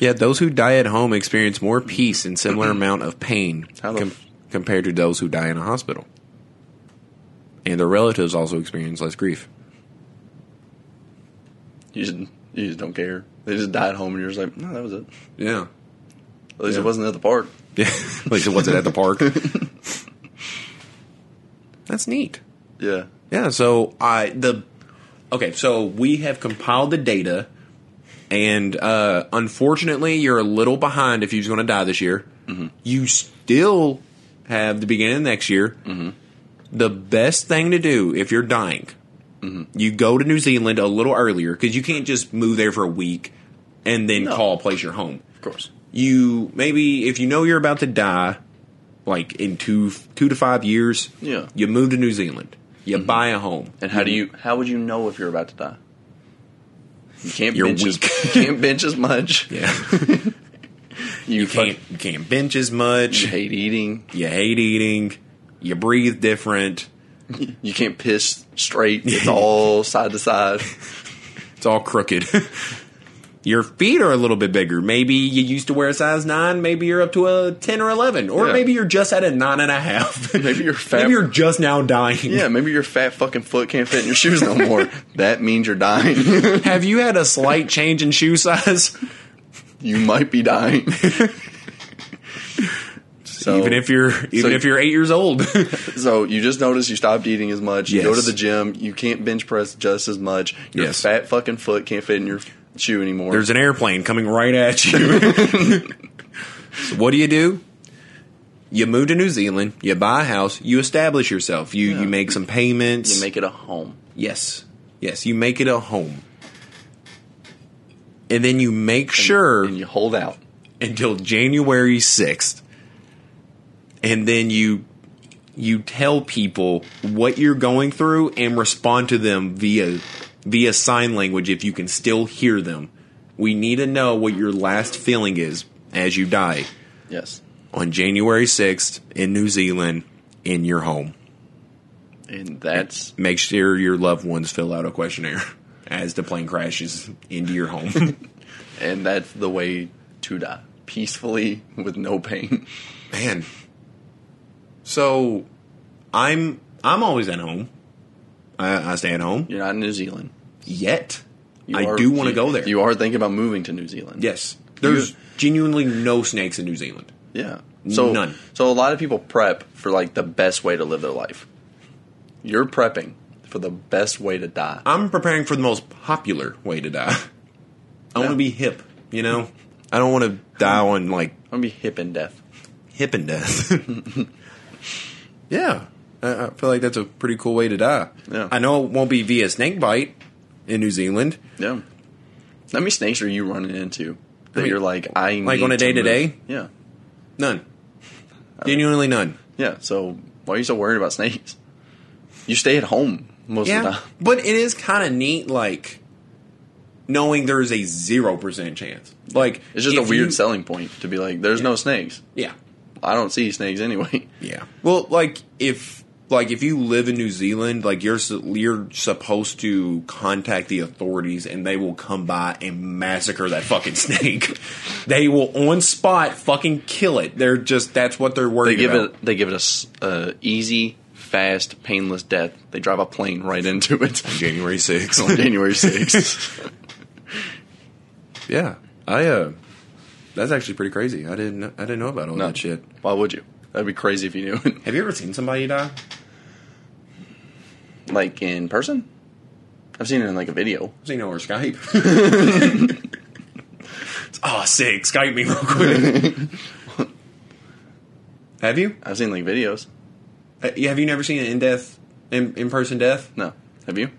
Yeah, those who die at home experience more peace and similar [clears throat] amount of pain com- compared to those who die in a hospital. And their relatives also experience less grief. You just you just don't care. They just die at home, and you're just like, no, that was it. Yeah. At least Yeah. it wasn't at the park. [laughs] Yeah. At least it wasn't at the park. [laughs] That's neat. Yeah. Yeah, so I the okay, so we have compiled the data, and uh, unfortunately, you're a little behind if you're going to die this year. Mm-hmm. You still have the beginning of next year. Mm-hmm. The best thing to do if you're dying, mm-hmm. you go to New Zealand a little earlier because you can't just move there for a week and then No. call a place your home Of course. you maybe if you know you're about to die like in two two to five years Yeah. you move to new zealand you buy a home And how do you? How would you know if you're about to die? You can't You're bench. weak. As, [laughs] you can't bench as much. yeah [laughs] You, you can't you can't bench as much You hate eating. you hate eating you breathe different [laughs] You can't piss straight. It's all side to side. it's all crooked your feet are a little bit bigger maybe you used to wear a size 9 maybe you're up to a 10 or 11 or Yeah. maybe you're just at a nine and a half [laughs] Maybe you're [laughs] fat. maybe you're just now dying yeah, maybe your fat fucking foot can't fit in your shoes no more. [laughs] that means you're dying. have you had a slight change in shoe size you might be dying. so, even if you're even so- if you're eight years old. so you just notice you stopped eating as much. You go to the gym. You can't bench press just as much. Your Yes. fat fucking foot can't fit in your shoe anymore. There's an airplane coming right at you. [laughs] [laughs] so what do you do? You move to New Zealand. You buy a house. You establish yourself. You Yeah. you make some payments. you make it a home. yes, yes. You make it a home. and then you make sure and you hold out. until January 6th. And then you you tell people what you're going through and respond to them via via sign language if you can still hear them. We need to know what your last feeling is as you die Yes, on January 6th in New Zealand in your home. and that's Make sure your loved ones fill out a questionnaire [laughs] as the plane crashes into your home. [laughs] and that's the way to die peacefully with no pain. Man. So I'm I'm always at home. I, I stay at home. You're not in New Zealand. Yet. You I are- do want to you- go there. You are thinking about moving to New Zealand. yes. There's genuinely no snakes in New Zealand. Yeah. So None. So a lot of people prep for like the best way to live their life. You're prepping for the best way to die. I'm preparing for the most popular way to die. I want Yeah. to be hip, you know? I don't want to die on like I'm gonna be hip in death. hip and death. [laughs] [laughs] yeah. I, I feel like that's a pretty cool way to die. Yeah. I know it won't be via snake bite in New Zealand. Yeah. How many snakes are you running into that I mean, you're like I like on a day-to-day? Yeah. None. Genuinely none. Yeah. So why are you so worried about snakes? You stay at home most of the time. but it is kind of neat, like knowing there is a zero percent chance. Like It's just a weird you- selling point to be like, there's no snakes. Yeah, I don't see snakes anyway. yeah. Well, like if like if you live in New Zealand, like you're you're supposed to contact the authorities, and they will come by and massacre that fucking [laughs] snake. they will on spot fucking kill it. They're just that's what they're They worried give about. it they give it a a easy, fast, painless death. They drive a plane right into it January sixth. on January sixth. [laughs] [laughs] yeah, I uh, that's actually pretty crazy. I didn't I didn't know about all No. that shit. Why would you? That'd be crazy if you knew. Have you ever seen somebody die? Like in person. I've seen it in like a video. So you know, or Skype. oh, [laughs] [laughs] sick! Skype me real quick. [laughs] have you? I've seen like videos. Uh, Have you never seen an in death, in in person death? No, have you?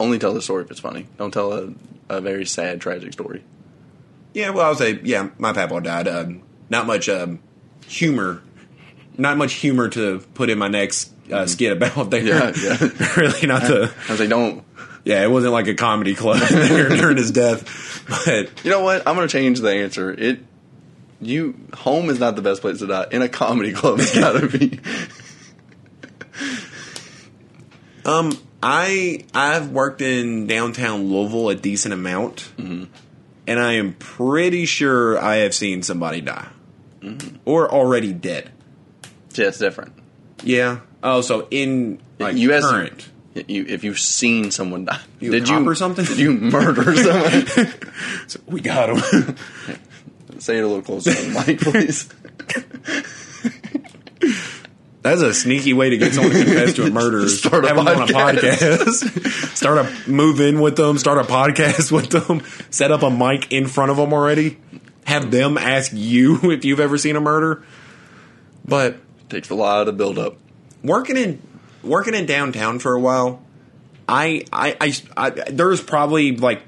Only tell the story if it's funny. Don't tell a, a very sad, tragic story. Yeah, well, I would say, yeah, my papa died. Um, not much um, humor, not much humor to put in my next uh, skit about there. Yeah, [laughs] yeah. really not the. I was like, don't. Yeah, it wasn't like a comedy club [laughs] during his death, but You know what? I'm gonna change the answer. It. You home is not the best place to die. In a comedy club, it's gotta be. [laughs] Um, I I've worked in downtown Louisville a decent amount, and I am pretty sure I have seen somebody die or already dead. Yeah, it's different. Yeah. Oh, so in like you current. You, if you've seen someone die, You did you or something? Did you murder [laughs] someone? So we got him. [laughs] Say it a little closer Mike, please. That's a sneaky way to get someone to confess to a murder. [laughs] Start a have them on a podcast. podcast. start a move in with them. Start a podcast with them. Set up a mic in front of them already. Have them ask you if you've ever seen a murder. But it Takes a lot of build up. Working in working in downtown for a while, I I, I, I there was probably like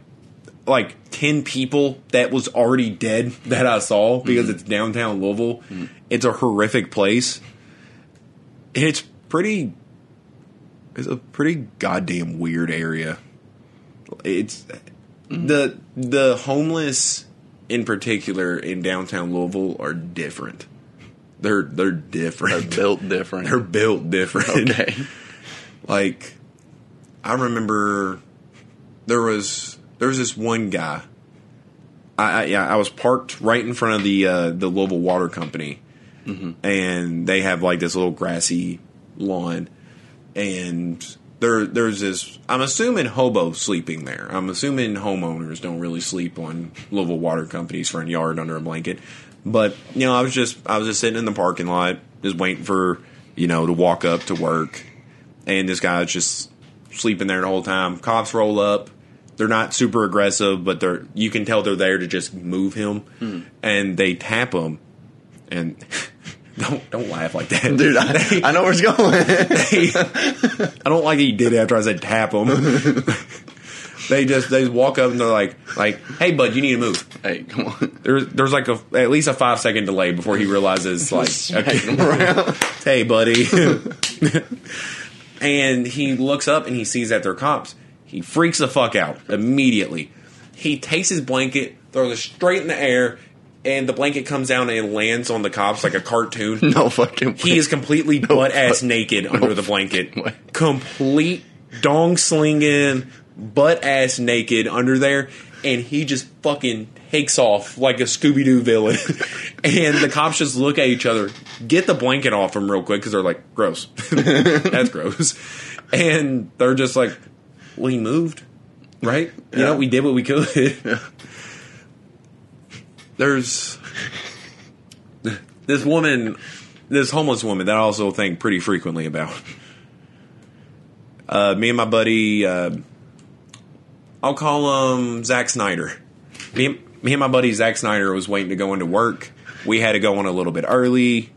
like ten people that was already dead [laughs] that I saw because mm-hmm. it's downtown Louisville. Mm-hmm. It's a horrific place. It's pretty. It's a pretty goddamn weird area. It's mm-hmm. the the homeless in particular in downtown Louisville are different. They're they're different. They're built different. [laughs] They're built different. okay. [laughs] Like, I remember there was there was this one guy. I, I yeah, I was parked right in front of the uh, the Louisville Water Company, and they have like this little grassy lawn, and there there's this. I'm assuming hobo sleeping there. I'm assuming homeowners don't really sleep on Louisville Water Company's front yard under a blanket. But you know, I was just I was just sitting in the parking lot, just waiting for you know to walk up to work, and this guy was just sleeping there the whole time. Cops roll up. They're not super aggressive, but they're you can tell they're there to just move him, hmm. and they tap him, and [laughs] don't don't laugh like that, Dude, I, [laughs] I know where it's going. [laughs] I don't like he did after I said tap him. They just they walk up and they're like like hey bud you need to move Hey, come on. there's there's like a at least a five second delay before he realizes like okay, [laughs] hey buddy [laughs] and he looks up and he sees that they're cops he freaks the fuck out immediately he takes his blanket throws it straight in the air and the blanket comes down and lands on the cops like a cartoon [laughs] No fucking. he is completely butt ass naked under the blanket. way. Complete dong slinging, butt ass naked under there, and he just fucking takes off like a Scooby Doo villain. [laughs] and the cops just look at each other, get the blanket off him real quick because they're like, gross. [laughs] That's gross. And they're just like, he moved, right? You know, Yeah. we did what we could. [laughs] There's this woman, this homeless woman that I also think pretty frequently about. Uh, me and my buddy, uh, I'll call him Zack Snyder. Me, and- me and my buddy Zack Snyder was waiting to go into work. We had to go in a little bit early,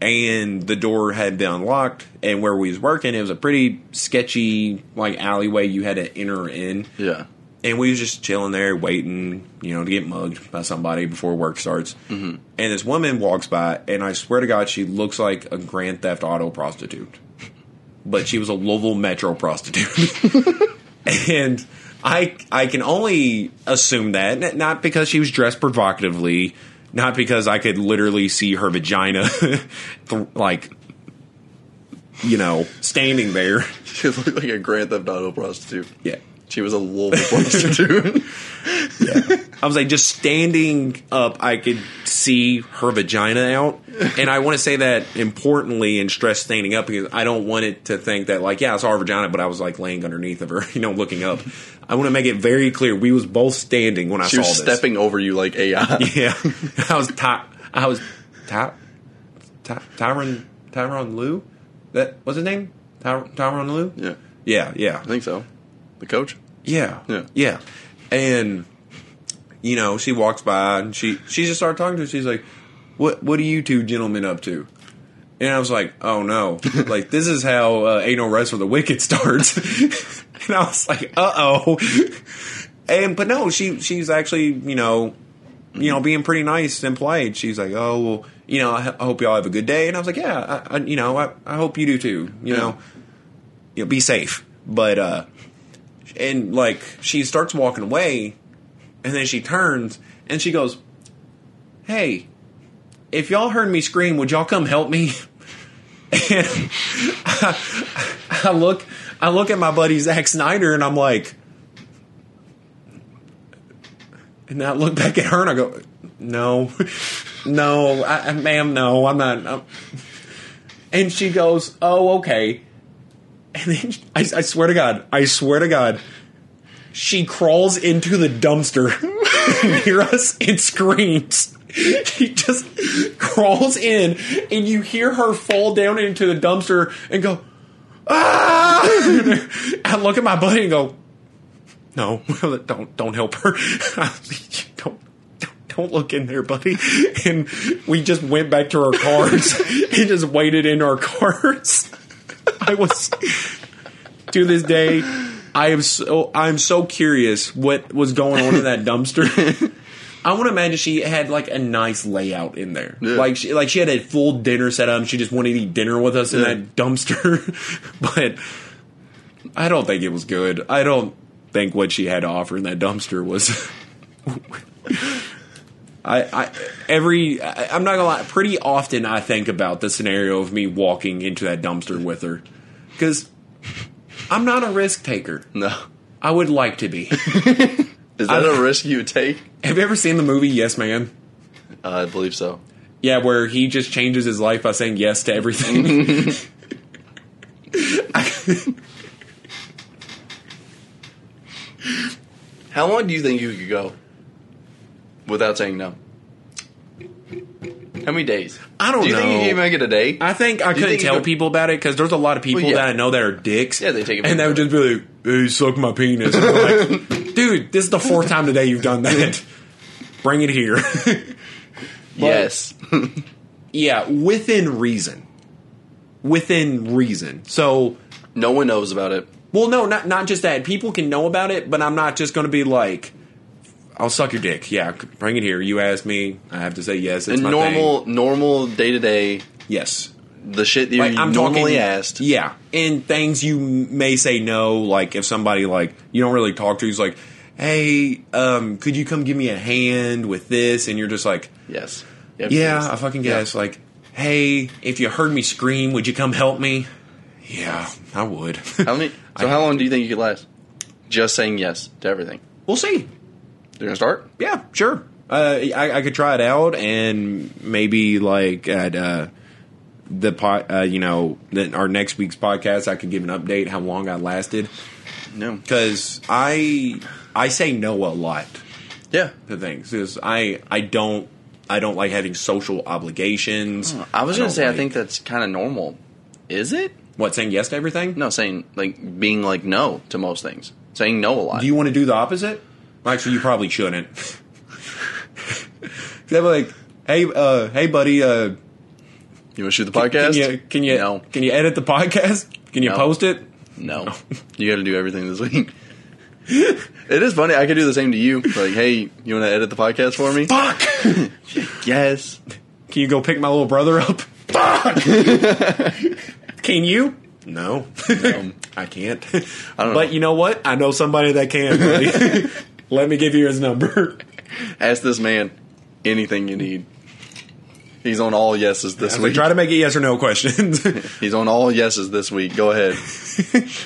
and the door had been unlocked. And where we was working, it was a pretty sketchy like alleyway. You had to enter in Yeah. and we was just chilling there waiting you know to get mugged by somebody before work starts mm-hmm. and this woman walks by and i swear to god she looks like a grand theft auto prostitute but she was a louisville metro prostitute [laughs] [laughs] and i i can only assume that. Not because she was dressed provocatively not because i could literally see her vagina [laughs] like you know standing there. [laughs] She looked like a Grand Theft Auto prostitute. yeah She was a Louisville prostitute. [laughs] I was like, just standing up, I could see her vagina out. And I want to say that importantly and stress standing up because I don't want it to think that, like, yeah, I saw her vagina, but I was like laying underneath of her, [laughs] you know, looking up. I want to make it very clear we was both standing when I she saw was this. stepping over you like AI. [laughs] Yeah. I was, Ty- I was, Ty- Ty- Tyron, Tyronn Lue? That, what's his name? Ty- Tyronn Lue? Yeah, Yeah, yeah. I think so. The coach. Yeah. Yeah. Yeah. And you know, she walks by and she she just started talking to her. She's like, What what are you two gentlemen up to? And I was like, Oh no. [laughs] like this is how uh, Ain't No Rest for the Wicked starts. [laughs] and I was like, uh oh. And but no, she she's actually, you know, you know, being pretty nice and polite. She's like, "Oh, well, you know, I, I hope y'all have a good day." And I was like, "Yeah, I, I, you know, I, I hope you do too. You Yeah. know, you know, be safe." But uh, and like she starts walking away and then she turns and she goes hey if y'all heard me scream would y'all come help me [laughs] and I, I look i look at my buddy Zack Snyder and i'm like and I look back at her and I go, no, no, I, ma'am, no, I'm not. I'm. And she goes, oh, okay. And then I, I swear to God, I swear to God, she crawls into the dumpster [laughs] near us and screams. She just crawls in, and you hear her fall down into the dumpster and go, ah! [laughs] I look at my buddy and go, no, [laughs] don't don't help her. don't, don't don't look in there, buddy. And we just went back to our cars and just waited in our cars. I was to this day. I am so I'm so curious what was going on in that dumpster. [laughs] I want to imagine she had like a nice layout in there, Yeah. like she like she had a full dinner set up. and She just wanted to eat dinner with us in Yeah. that dumpster, [laughs] but I don't think it was good. I don't think what she had to offer in that dumpster was. [laughs] I, I every I, I'm not gonna lie. Pretty often I think about the scenario of me walking into that dumpster with her because I'm not a risk taker. No. I would like to be. [laughs] Is that I- a risk you would take? Have you ever seen the movie Yes Man? Uh, I believe so. Yeah, where he just changes his life by saying yes to everything. [laughs] How long do you think you could go without saying no? How many days? I don't know. do you think you can make it a day? I think I Do you couldn't think you tell could- people about it because there's a lot of people Well, yeah. that I know that are dicks. Yeah, they take it and they would just be like, "Hey, suck my penis." And I'm like, [laughs] dude, this is the fourth time today you've done that. Bring it here. [laughs] yes. [laughs] yeah, within reason. Within reason. So, no one knows about it. Well, no, not not just that. People can know about it, but I'm not just going to be like, "I'll suck your dick." Yeah, bring it here. You asked me. I have to say yes. It's And my normal, thing. normal day to day, Yes. the shit that you I'm normally talking, asked. Yeah, and things you may say no. Like if somebody like you don't really talk to, is like, "Hey, um, could you come give me a hand with this?" And you're just like, Yes. "Yeah, I fucking guess." Like, "Hey, if you heard me scream, would you come help me?" Yeah, I would. How many? [laughs] So I- how long do you think you could last? Just saying yes to everything. we'll see. You're gonna start. Yeah, sure. Uh, I, I could try it out, and maybe like at uh, the pot, uh, you know, our next week's podcast, I could give an update how long I lasted No. because I I say no a lot Yeah. to things. 'Cause I I don't I don't like having social obligations. I was gonna don't say I think that's kind of normal. Is it? what saying yes to everything. No, saying like being like no to most things. Saying no a lot. Do you want to do the opposite? Actually, you probably shouldn't. [laughs] They're like, hey, uh, hey, buddy, uh, You want to shoot the podcast? Can you can you No. can you edit the podcast? Can you No. post it? No. you got to do everything this week. it is funny. I could do the same to you. Like, hey, you want to edit the podcast for me? Fuck! [laughs] Yes. can you go pick my little brother up? Fuck! [laughs] can you? No, I can't. I don't but know. you know what? I know somebody that can. Let me give you his number. [laughs] Ask this man anything you need. He's on all yeses this I was like, week. try to make it yes or no questions. [laughs] He's on all yeses this week. Go ahead. [laughs]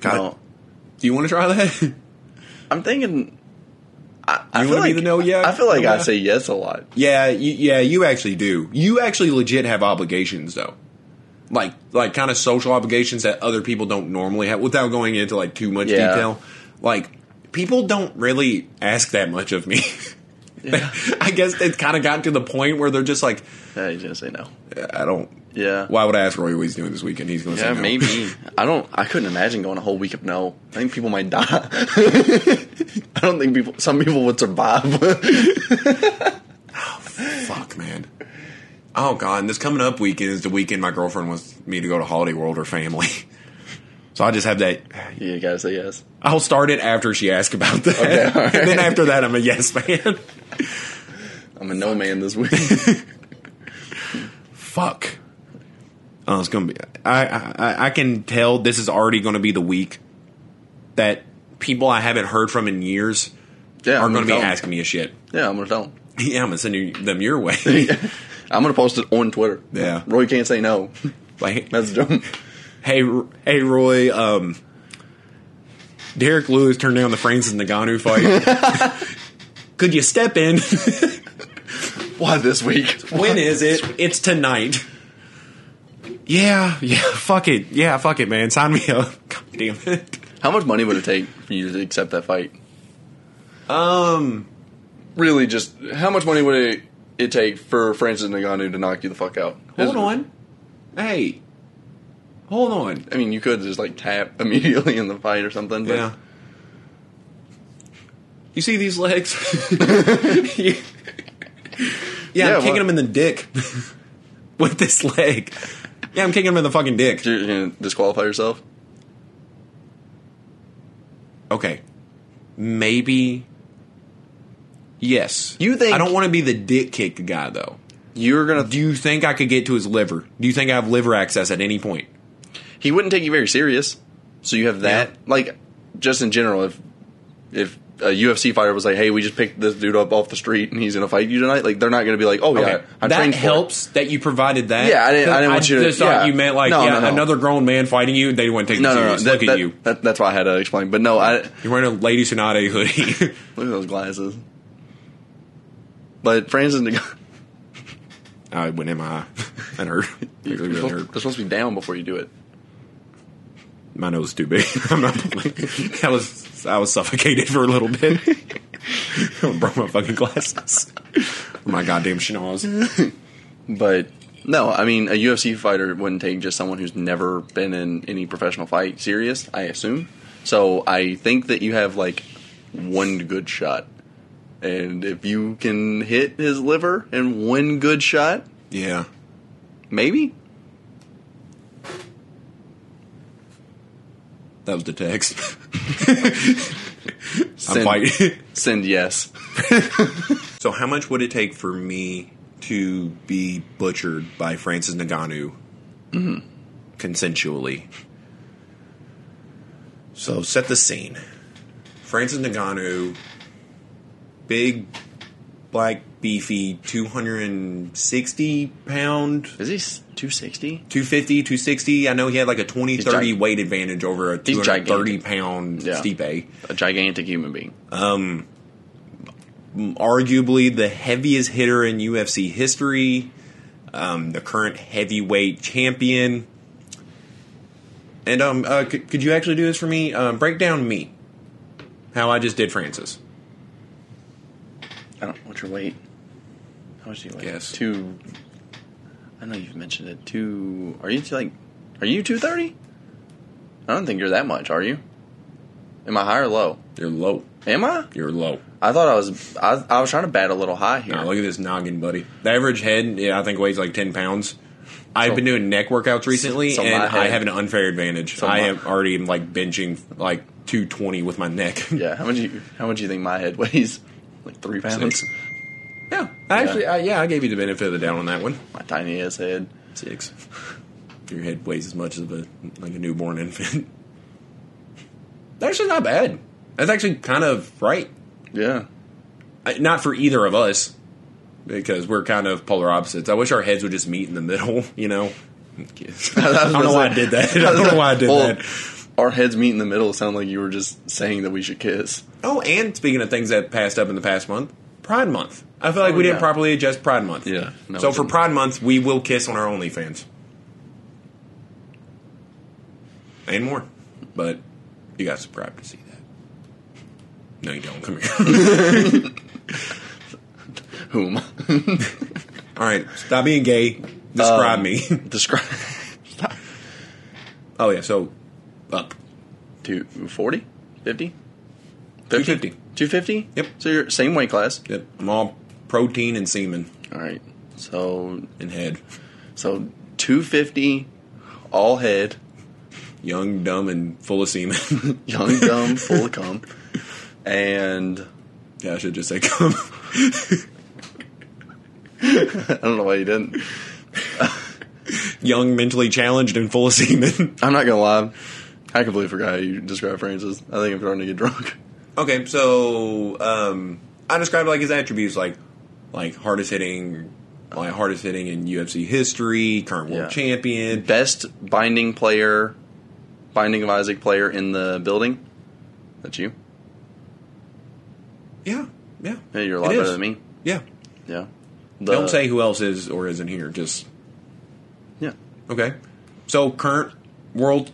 God, No. do you want to try that? I'm thinking. I, I You feel wanna be like the no yeah- I feel like no I guy? say yes a lot. Yeah, you, yeah, you actually do. You actually legit have obligations though. Like like kind of social obligations that other people don't normally have without going into like too much Yeah. detail. Like people don't really ask that much of me. [laughs] I guess it's kind of gotten to the point where they're just like Yeah, he's gonna say no. I don't Yeah. why would I ask Roy what he's doing this weekend? He's going to Yeah, say no. maybe. [laughs] I don't. I couldn't imagine going a whole week of no. I think people might die. [laughs] I don't think people. Some people would survive. Oh, fuck, man. Oh god, and this coming up weekend is the weekend my girlfriend wants me to go to Holiday World or family. [laughs] So I just have that you gotta say yes. I'll start it after she asks about that. Okay, right. [laughs] and then after that, I'm a yes man. [laughs] I'm a no man this week. Fuck. Oh, it's gonna be. I, I I can tell this is already going to be the week that people I haven't heard from in years Yeah, are going to be asking me a shit. Yeah, I'm gonna tell them. Yeah, I'm gonna send you, them your way. I'm gonna post it on Twitter. Yeah. Roy can't say no. [laughs] like, [laughs] Message him. hey, hey, Roy. Um, Derrick Lewis turned down the Francis Ngannou fight. [laughs] Could you step in? Why this week? when is it? It's tonight. Yeah, yeah, fuck it. Yeah, fuck it, man. Sign me up. God damn it. How much money would it take for you to accept that fight? Um, Really, just how much money would it, it take for Francis Ngannou to knock you the fuck out? hold on. Hey, hold on. I mean, you could just like tap [laughs] immediately in the fight or something. But Yeah. You see these legs? yeah, [laughs] Yeah, I'm kicking him in the dick [laughs] with this leg. Yeah, I'm kicking him in the fucking dick. you're gonna disqualify yourself. Okay, maybe. Yes. You think- I don't want to be the dick kick guy though. You're gonna. Do you think I could get to his liver? Do you think I have liver access at any point? he wouldn't take you very serious. So you have that. Yeah. Like, just in general, if if a UFC fighter was like, "Hey, we just picked this dude up off the street and he's gonna fight you tonight," like they're not gonna be like, "Oh yeah, Okay, I that for it." helps that you provided that. Yeah, I didn't- I didn't want you to- just thought yeah. you meant like No, yeah, no, no. another grown man fighting you. They wouldn't take No, no, no. serious. That, Look at that- you. that- that's why I had to explain. But no, I You're wearing a Lady Sonata hoodie. [laughs] look at those glasses. But Francis Ngannou, [laughs] I went in my eye. That hurt. [laughs] You're really supposed, hurt. they're supposed to be down before you do it. My nose is too big. [laughs] I'm not. I was I was suffocated for a little bit. I broke my fucking glasses. my goddamn schnoz. But no, I mean, a UFC fighter wouldn't take just someone who's never been in any professional fight serious. I assume. So I think that you have like one good shot, and if you can hit his liver in one good shot, Yeah. maybe. That was the text. [laughs] I'm Send, fighting. [laughs] send yes. [laughs] so, how much would it take for me to be butchered by Francis Ngannou mm-hmm. consensually? So, set the scene. Francis Ngannou, big, black, beefy, 260 pound Is he s- 260? 250, 260. I know he had like a 20 He's 30 gig- weight advantage over a He's 230 gigantic. pound Yeah. Stipe. A gigantic human being. Um, Arguably the heaviest hitter in UFC history, um, the current heavyweight champion. And um, uh, could, could you actually do this for me? Um, break down me. How I just did Francis. I don't. What's your weight? How much do you weigh? Guess. Two. I know you've mentioned it. Two. Are you like? Are you two thirty? I don't think you're that much. Are you? Am I high or low? You're low. Am I? You're low. I thought I was. I, I was trying to bat a little high here. Now look at this noggin, buddy. The average head, yeah, I think weighs like 10 pounds. I've So- been doing neck workouts recently, so and I head- have an unfair advantage. So I my- am already like benching like 220 with my neck. yeah. How much? You, how much do you think my head weighs? Like three pounds. Six. Yeah, I actually, I, yeah, I gave you the benefit of the doubt on that one. My tiny ass head. Six. Your head weighs as much as a like a newborn infant. That's actually not bad. That's actually kind of right. Yeah. I- Not for either of us, because we're kind of polar opposites. I wish our heads would just meet in the middle. [laughs] You know. [laughs] I don't know why I did that. I don't know why I did Well, that. Our heads meet in the middle. Sound like you were just saying that we should kiss. Oh, and speaking of things that passed up in the past month, Pride Month. I feel like Oh, we didn't properly adjust Pride Month. Yeah. No, so for. Pride Month, we will kiss on our OnlyFans. And more. But you got to subscribe to see that. No, you don't. Come here. [laughs] [laughs] Whom? [laughs] All right, stop being gay. Describe Um, me. Describe. oh, yeah, so up. Two forty, fifty, 250. 250? Yep. So you're same weight class. Yep. I'm all protein and semen All right. So and head. so 250 all head, Young, dumb, and full of semen. [laughs] young dumb, full of cum. And yeah, I should just say come. [laughs] I don't know why you didn't. [laughs] Young, mentally challenged, and full of semen. I'm not gonna lie. I completely forgot how you described Francis. I think I'm starting to get drunk. Okay, so um, I described like his attributes, like like hardest hitting, like hardest hitting in UFC history, current world Yeah. champion. Best binding player, binding of Isaac player in the building. That's you. Yeah, yeah, Yeah, you're a lot better than me. yeah. Yeah. The- Don't say who else is or isn't here. Just Yeah. okay. So current world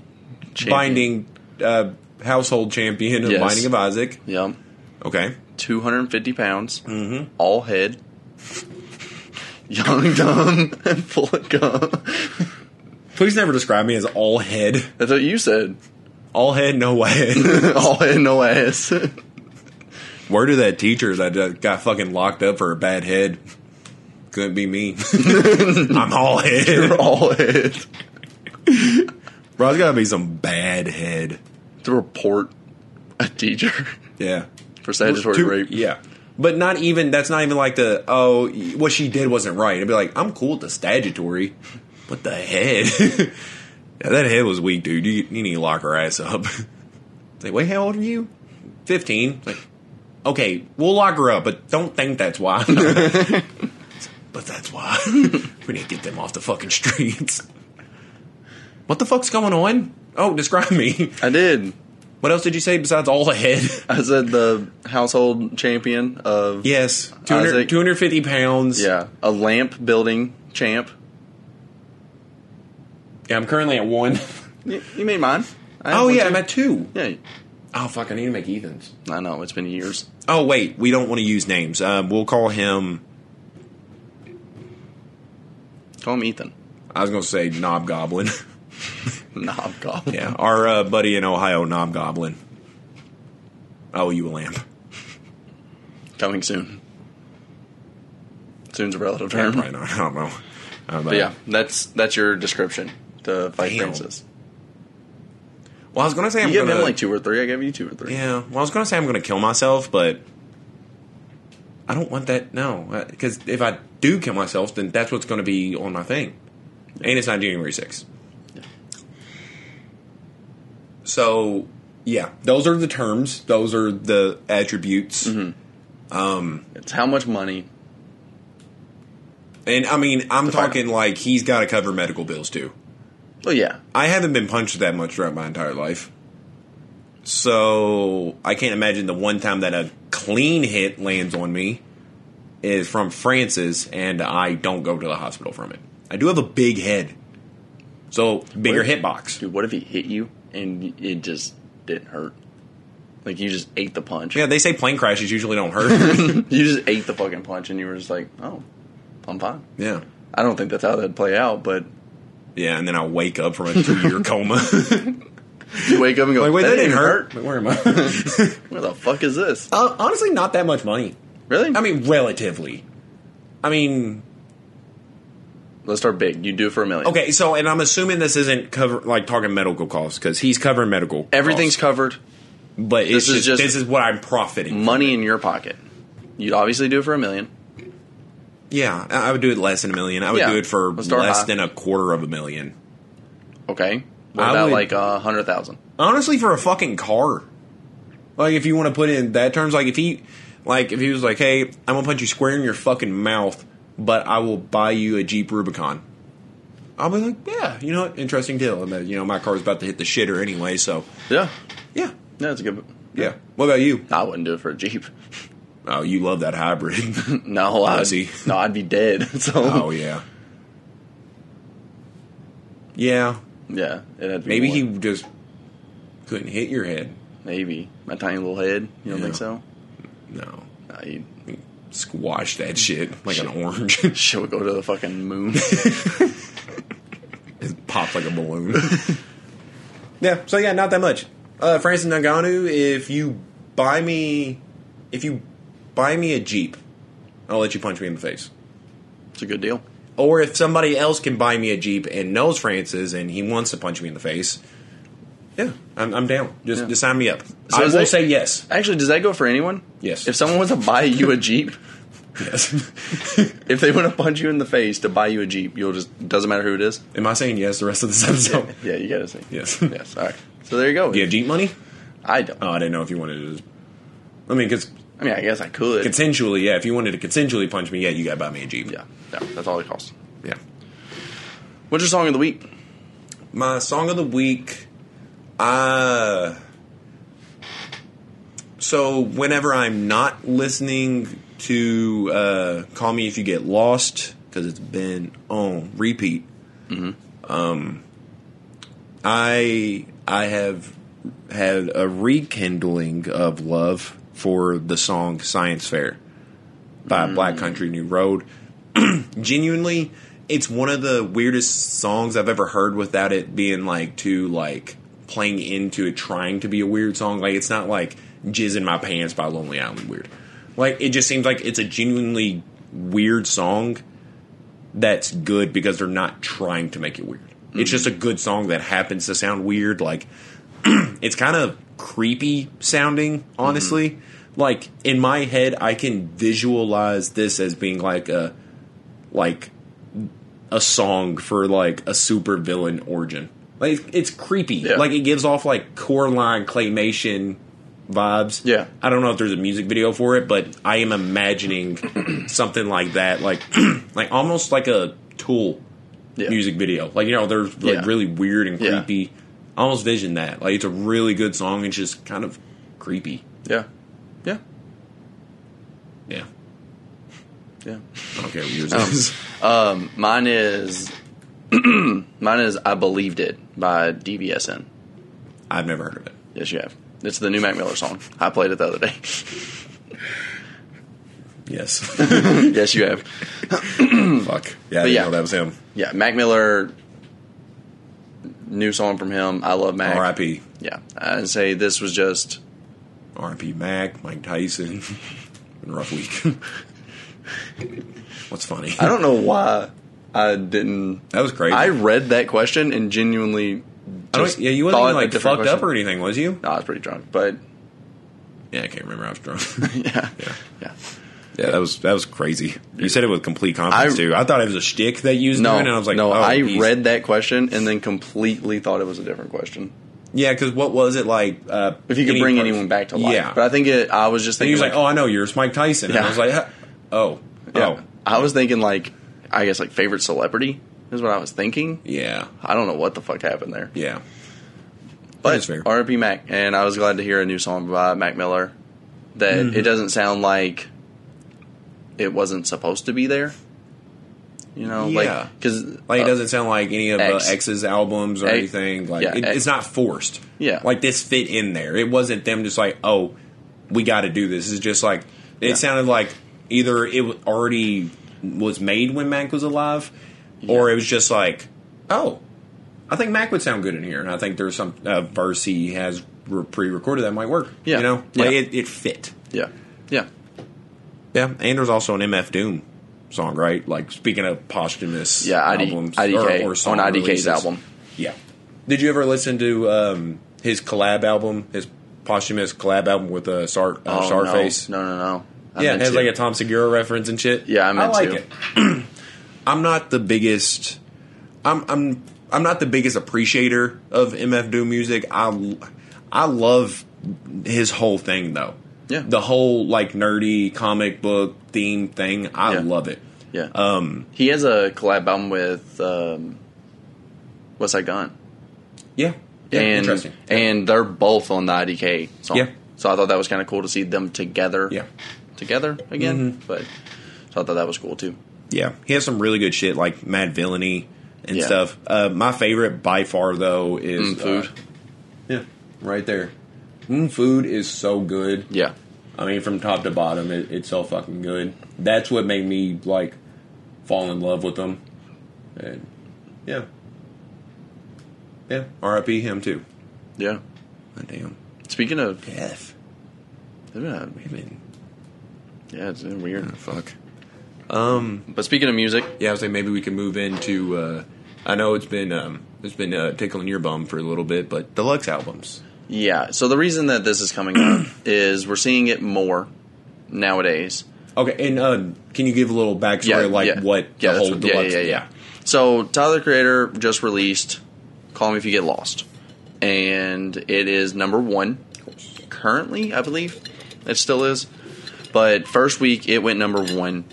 Champion. binding uh, household champion of Yes. binding of Isaac. Yeah. Okay, 250 pounds, Mhm. all head, young, dumb, and full of gum. please never describe me as all head. That's what you said. All head, no head. [laughs] all head, no ass. Word to that teacher that uh, got fucking locked up for a bad head. Couldn't be me. [laughs] [laughs] I'm all head. You're all head. Bro, it's gotta be some bad head. To report a teacher Yeah. for statutory Two- rape. Yeah. But not even, that's not even like the, oh, what she did wasn't right. It'd be like, I'm cool with the statutory, but the head. [laughs] yeah, that head was weak, dude. You, you need to lock her ass up. [laughs] It's like, wait, how old are you? 15. It's like, okay, we'll lock her up, but don't think that's why. [laughs] but that's why. we need to get them off the fucking streets. What the fuck's going on? Oh, describe me. I did. What else did you say besides all the head? I said the household champion of Yes, 200, 250 pounds. yeah, a lamp building champ. Yeah, I'm currently at one. You, you made mine. I Oh yeah, too. I'm at two. yeah. Oh fuck, I need to make Ethan's. I know it's been years. Oh wait, we don't want to use names. Um, we'll call him. Call him Ethan. I was gonna say Knob Goblin. [laughs] [laughs] Knob goblin. yeah, our uh, buddy in Ohio, Knob Goblin. Oh, you a lamp? Coming soon. Soon's a relative Yeah, term. probably not. [laughs] I don't know. Uh, But yeah, that's that's your description to fight Damn. Francis. Well, I was gonna say I'm You give gonna him like two or three. I gave you two or three. Yeah. Well, I was gonna say I'm gonna kill myself, but I don't want that. No, because if I do kill myself, then that's what's gonna be on my thing, and it's not January 6th. So, yeah, those are the terms. Those are the attributes. Mm-hmm. Um, it's how much money. And I mean, I'm The final- talking like he's got to cover medical bills too. Well, yeah. I haven't been punched that much throughout my entire life. So I can't imagine the one time that a clean hit lands on me is from Francis and I don't go to the hospital from it. I do have a big head. So bigger What? hitbox. Dude, what if he hit you and it just didn't hurt? Like you just ate the punch. Yeah, they say plane crashes usually don't hurt. [laughs] You just ate the fucking punch and you were just like, oh, I'm fine. yeah. I don't think that's how that'd play out, but Yeah, and then I wake up from a two year [laughs] coma. you wake up and go, like, wait, that, didn't hurt. hurt. Like, where am I? [laughs] Where the fuck is this? uh, honestly, not that much money. Really? I mean, relatively. I mean, Let's start big. You do it for a million. Okay, so and I'm assuming this isn't cover like talking medical costs because he's covering medical. Everything's costs. covered. but it's this is just, this is what I'm profiting. Money in your pocket. You'd obviously do it for a million. Yeah, I I would do it less than a million. I would Yeah, do it for let's start less high. than a quarter of a million. Okay. What I about would- like a hundred thousand? Honestly, for a fucking car, like if you want to put it in that terms, like if he, like if he was like, "Hey, I'm gonna punch you square in your fucking mouth, but I will buy you a Jeep Rubicon," I'll be like, "Yeah, you know? Interesting deal." And then, you know, my car's about to hit the shitter anyway, so Yeah. yeah, Yeah, that's a good. yeah. What about you? I wouldn't do it for a Jeep. [laughs] Oh, you love that hybrid. [laughs] No, I'd, [laughs] no, I'd be dead. So oh yeah, yeah. yeah, it had to be Maybe more. he just couldn't hit your head. maybe my tiny little head. You don't Yeah. think so? No, No, squash that shit like an orange. [laughs] should we go to the fucking moon? [laughs] it pops like a balloon. [laughs] yeah. So yeah, not that much. Uh, Francis Ngannou, if you buy me, if you buy me a Jeep, I'll let you punch me in the face. it's a good deal. Or if somebody else can buy me a Jeep and knows Francis and he wants to punch me in the face, yeah, I'm, I'm down. Just, Yeah. just sign me up. So I will that- say yes. Actually, does that go for anyone? Yes. If someone wants to buy you a Jeep, Yes. [laughs] if they want to punch you in the face to buy you a Jeep, you'll just doesn't matter who it is. Am I saying yes the rest of this episode? Yeah, you gotta say Yes. Yes. All right. So there you go. Do you have Jeep money? I don't. Oh, I didn't know if you wanted to. I mean, because I mean, I guess I could. consensually, yeah. If you wanted to consensually punch me, yeah, you got to buy me a Jeep. yeah. Yeah. That's all it costs. yeah. What's your song of the week? My song of the week, uh so whenever I'm not listening to uh, "Call Me If You Get Lost" because it's been on repeat, um, I I have had a rekindling of love for the song "Science Fair" by Black Country New Road. [clears throat] Genuinely, it's one of the weirdest songs I've ever heard without it being like too like playing into it, trying to be a weird song. Like it's not like "Jizz in My Pants" by Lonely Island weird. Like it just seems like it's a genuinely weird song that's good because they're not trying to make it weird. It's mm-hmm. just a good song that happens to sound weird. Like [clears throat] it's kind of creepy sounding, honestly. Mm-hmm. Like in my head, I can visualize this as being like a like a song for like a super villain origin. Like it's, it's creepy. Yeah. Like it gives off like Coraline claymation vibes. Yeah. I don't know if there's a music video for it, but I am imagining [clears throat] something like that, like [clears throat] like almost like a Tool Yeah. music video. Like you know, they're like Yeah. really weird and Yeah. creepy. I almost vision that. Like it's a really good song. It's just kind of creepy. Yeah. Yeah. Yeah. Yeah. I what yours Um, is. Um, mine is [clears throat] mine is I believed it by DBSN. I've never heard of it. Yes, you have. It's the new Mac Miller song. I played it the other day. [laughs] Yes. [laughs] yes, you have. [clears throat] Fuck. Yeah, I didn't yeah. know that was him. Yeah, Mac Miller. New song from him. I love Mac. R.I.P. Yeah, I'd say this was just R.I.P. Mac, Mike Tyson. [laughs] Been a rough week. What's funny? I don't know why I didn't. That was crazy. I read that question and genuinely I don't, just yeah, you wasn't a like fucked up or anything, was you? No, I was pretty drunk, but Yeah, I can't remember. I was drunk. [laughs] yeah, yeah. yeah. Yeah, that was that was crazy. You said it with complete confidence I- too. I thought it was a shtick that you used No, doing, and I was like, no. oh, I read that question and then completely thought it was a different question. Yeah, because what was it like? Uh, If you could bring person- anyone back to life, Yeah, But I think it. I was just and he thinking was like, "Oh, I know you're Mike Tyson," and Yeah. I was like, "Oh, yeah. oh, I was thinking like, I guess like favorite celebrity is what I was thinking. yeah, I don't know what the fuck happened there, yeah." but. R.I.P. Mac, and I was glad to hear a new song by Mac Miller. That Mm-hmm. it doesn't sound like it wasn't supposed to be there. You know, Yeah. like because Like it doesn't sound like any of X. uh, X's albums or X- anything. Like yeah, it, it's not forced. Yeah. like this fit in there. It wasn't them just like, "Oh, we got to do this." It's just like it Yeah. sounded like either it was already was made when Mac was alive, or it was just like, "Oh, I think Mac would sound good in here," and I think there's some uh, verse he has re- pre-recorded that might work. Yeah. you know, like Yeah. it, it fit. yeah, yeah, Yeah, and there's also an MF Doom song, right? Like speaking of posthumous yeah. ID, albums IDK or, or song on IDK's releases. album. Yeah. Did you ever listen to um, his collab album, his posthumous collab album with uh, Sar, uh, Oh, Czarface? No, no, no. no. I Yeah, it has like a Tom Segura reference and shit. Yeah, I meant like it. [clears throat] I'm not the biggest. I'm I'm I'm not the biggest appreciator of MF Doom music. I I love his whole thing though. Yeah. The whole like nerdy comic book theme thing. I Yeah. love it. Yeah. Um. he has a collab album with um, Westside Gunn? Yeah. Yeah. and interesting. and they're both on the IDK song. Yeah. So I thought that was kind of cool to see them together. Yeah. Together again, Mm-hmm. but so I thought that was cool too. Yeah, he has some really good shit like Madvillainy and Yeah. stuff. Uh, my favorite by far though is Mm, food. uh, yeah, right there. Mm, food is so good. Yeah. I mean, from top to bottom, it, it's so fucking good. That's what made me like fall in love with them. And yeah, yeah. R.I.P. him too. Yeah. God damn. Speaking of, Death. yeah, I mean, it's weird. oh, fuck. Um. But speaking of music, Yeah, I was saying maybe we can move into. Uh, I know it's been um, it's been uh, tickling your bum for a little bit, but deluxe albums. yeah. So the reason that this is coming up [clears throat] is we're seeing it more nowadays. Okay, and uh, can you give a little backstory, Yeah, like yeah. what Yeah, the whole what- yeah, deluxe? yeah, yeah. So Tyler the Creator just released "Call Me If You Get Lost," and it is number one currently, I believe. It still is, but first week it went number one.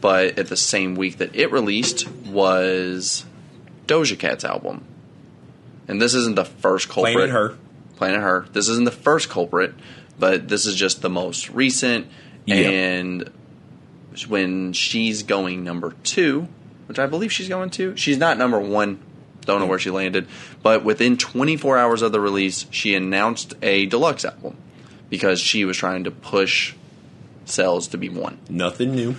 But at the same week that it released was Doja Cat's album, and this isn't the first culprit. Planet Her. Planet Her. This isn't the first culprit, but this is just the most recent. Yeah. And when she's going number two, which I believe she's going to, she's not number one. Don't know mm. where she landed, but within 24 hours of the release, she announced a deluxe album because she was trying to push sales to be one. Nothing new.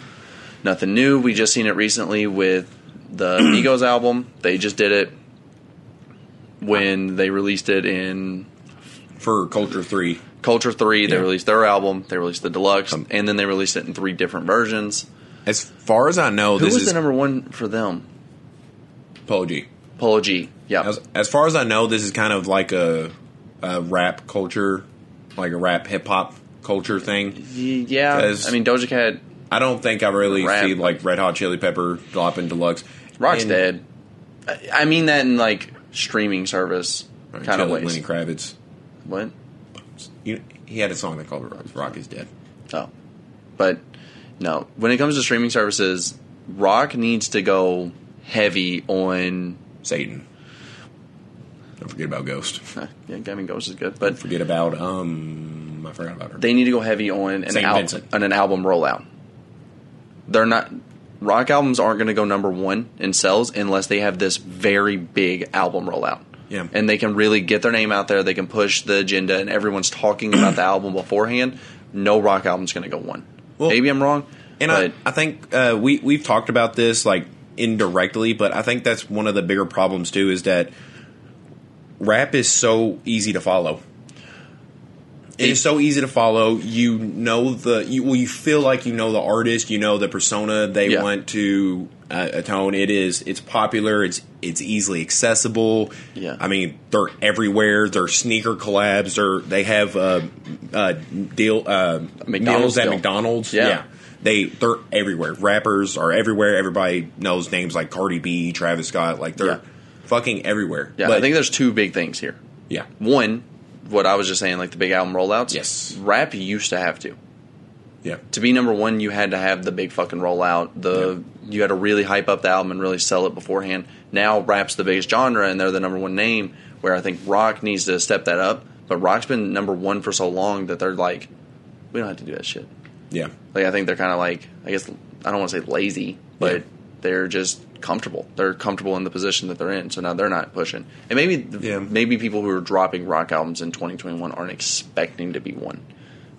Nothing new. We just seen it recently with the [clears throat] Migos album. They just did it when they released it in for Culture Three. Culture Three. They Yeah. released their album. They released the deluxe, Um, and then they released it in three different versions. As far as I know, Who this was is the number one for them? Polo G. Polo G. Yeah. As, as far as I know, this is kind of like a, a rap culture, like a rap hip hop culture thing. Yeah, I mean, Doja Cat, I don't think I really Rap. see like Red Hot Chili Pepper dropping deluxe. Rock's And- dead. I, mean that in like streaming service Right, kind of ways. Lenny Kravitz. What? You, he had a song that called Rock, Rock is Dead. Oh. But no, when it comes to streaming services, Rock needs to go heavy on. Satan. Don't forget about Ghost. [laughs] Yeah, I mean, Ghost is good, but Forget about um. I forgot about her. they need to go heavy on an, Saint al- Vincent. on an album rollout. They're not. Rock albums aren't going to go number one in sales unless they have this very big album rollout. Yeah. And they can really get their name out there. They can push the agenda, and everyone's talking about the album beforehand. No rock album's going to go one. Well, Maybe I'm wrong, And but I, I think uh, we we've talked about this like indirectly, but I think that's one of the bigger problems too is that rap is so easy to follow. It is so easy to follow. You know the you, well, you feel like you know the artist. You know the persona they Yeah. want to uh, atone. It is it's popular. It's it's easily accessible. Yeah. I mean they're everywhere. They're sneaker collabs. They're they have uh, uh, deal uh, McDonald's meals at deal. McDonald's. Yeah. They they're everywhere. Rappers are everywhere. Everybody knows names like Cardi B, Travis Scott. Like they're Yeah. fucking everywhere. Yeah, But- I think there's two big things here. yeah. One, what I was just saying, like the big album rollouts. Yes. Rap used to have to. Yeah. To be number one, you had to have the big fucking rollout. The you had to really hype up the album and really sell it beforehand. Now rap's the biggest genre and they're the number one name. Where I think rock needs to step that up. But rock's been number one for so long that they're like, we don't have to do that shit. Yeah. Like I think they're kind of like I guess I don't want to say lazy, but Yeah. they're just comfortable. They're comfortable in the position that they're in, so now they're not pushing. And maybe Yeah. maybe people who are dropping rock albums in 2021 aren't expecting to be one,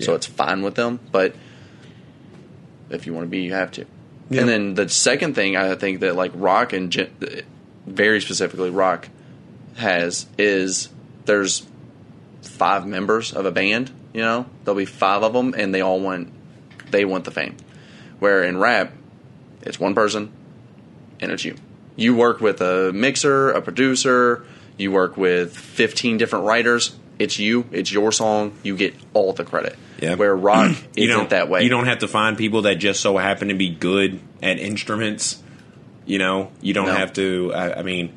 so it's fine with them. But if you want to be, you have to. Yeah. And then the second thing I think that like rock and very specifically rock has is there's five members of a band. You know, there'll be five of them, and they all want they want the fame. Where in rap, it's one person, and it's you. You work with a mixer, a producer. You work with fifteen different writers. It's you. It's your song. You get all the credit. Yeah. Where rock [clears throat] isn't that way. You don't have to find people that just so happen to be good at instruments. You know, you don't No. have to. I, I mean,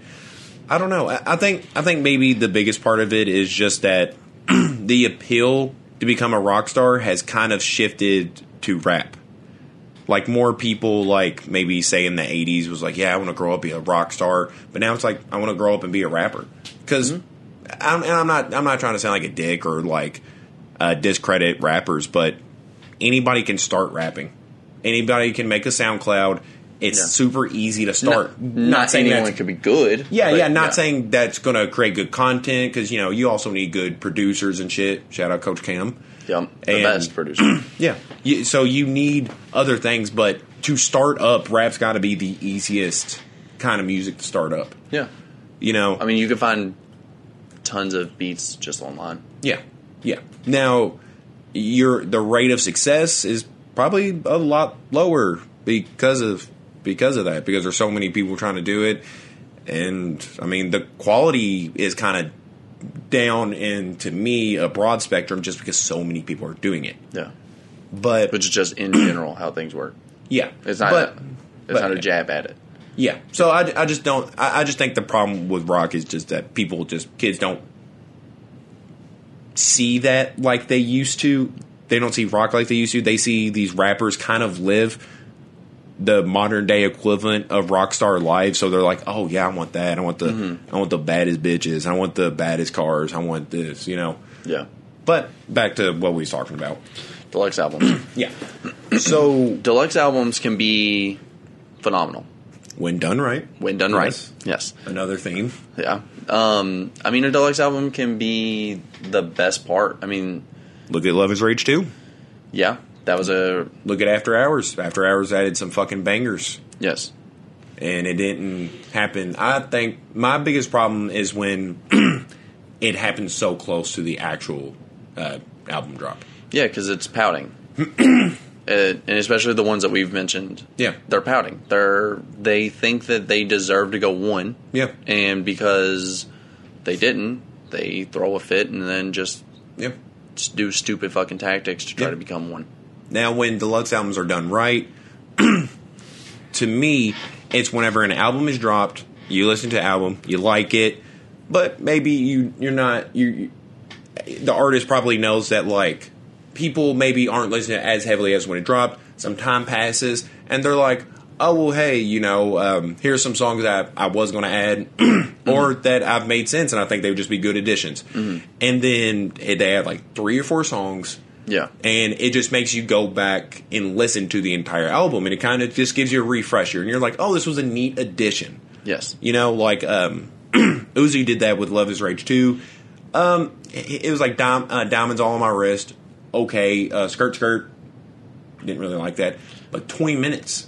I don't know. I, I think I think maybe the biggest part of it is just that [clears throat] the appeal to become a rock star has kind of shifted to rap. Like more people, like maybe say in the '80s, was like, "Yeah, I want to grow up be a rock star," but now it's like, "I want to grow up and be a rapper." Because, I'm, and I'm not, I'm not trying to sound like a dick or like uh, discredit rappers, but anybody can start rapping. Anybody can make a SoundCloud. It's Yeah. super easy to No, start. not, saying anyone could be good. yeah, yeah. Not saying that's going to create good content because you know you also need good producers and shit. Shout out Coach Cam. Yeah, the And- best producer. [clears throat] Yeah. You, so you need other things, but to start up, rap's got to be the easiest kind of music to start up. yeah, You know. I mean, you can find tons of beats just online. Yeah, yeah. Now, your the rate of success is probably a lot lower because of because of that because there's so many people trying to do it, and I mean the quality is kind of down in to me a broad spectrum just because so many people are doing it. Yeah, But which is just in general how things work. yeah, It's not. But, it's but- not a jab at it. Yeah. So I, I just don't. I, I just think the problem with rock is just that people just kids don't see that like they used to. They don't see rock like they used to. They see these rappers kind of live the modern day equivalent of rock star life. So they're like, oh yeah, I want that. I want the Mm-hmm. I want the baddest bitches. I want the baddest cars. I want this. You know. Yeah, But back to what we was talking about. deluxe albums. [clears throat] Yeah. [clears throat] so deluxe albums can be phenomenal when done right, when done Yes. right. Yes. another theme. Yeah. Um, I mean, a deluxe album can be the best part. I mean, Look at Luv Is Rage 2. yeah, that was a Look at After Hours. After Hours added some fucking bangers, yes. and it didn't happen. I think my biggest problem is when [clears throat] it happens so close to the actual uh, album drop. Yeah, because it's pouting, [clears throat] uh, and especially the ones that we've mentioned. Yeah. they're pouting. They're they think that they deserve to go one. Yeah. and because they didn't, they throw a fit and then just Yeah. s- do stupid fucking tactics to try Yeah. to become one. Now, when deluxe albums are done right, [clears throat] to me, it's whenever an album is dropped, you listen to the album, you like it, but maybe you you're not you. you- The artist probably knows that like people maybe aren't listening as heavily as when it dropped. Some time passes, and they're like, "Oh well, hey, you know, um, here's some songs that I, I was going to add, [clears throat] mm-hmm. or that I've made sense, and I think they would just be good additions." Mm-hmm. And then eh, they add like three or four songs Yeah, and it just makes you go back and listen to the entire album and it kind of just gives you a refresher and you're like oh this was a neat addition yes, you know like um [clears throat] uzi did that with Luv Is Rage 2 um it, it was like Dom, uh, diamonds all on my wrist okay uh, skirt skirt didn't really like that but 20 minutes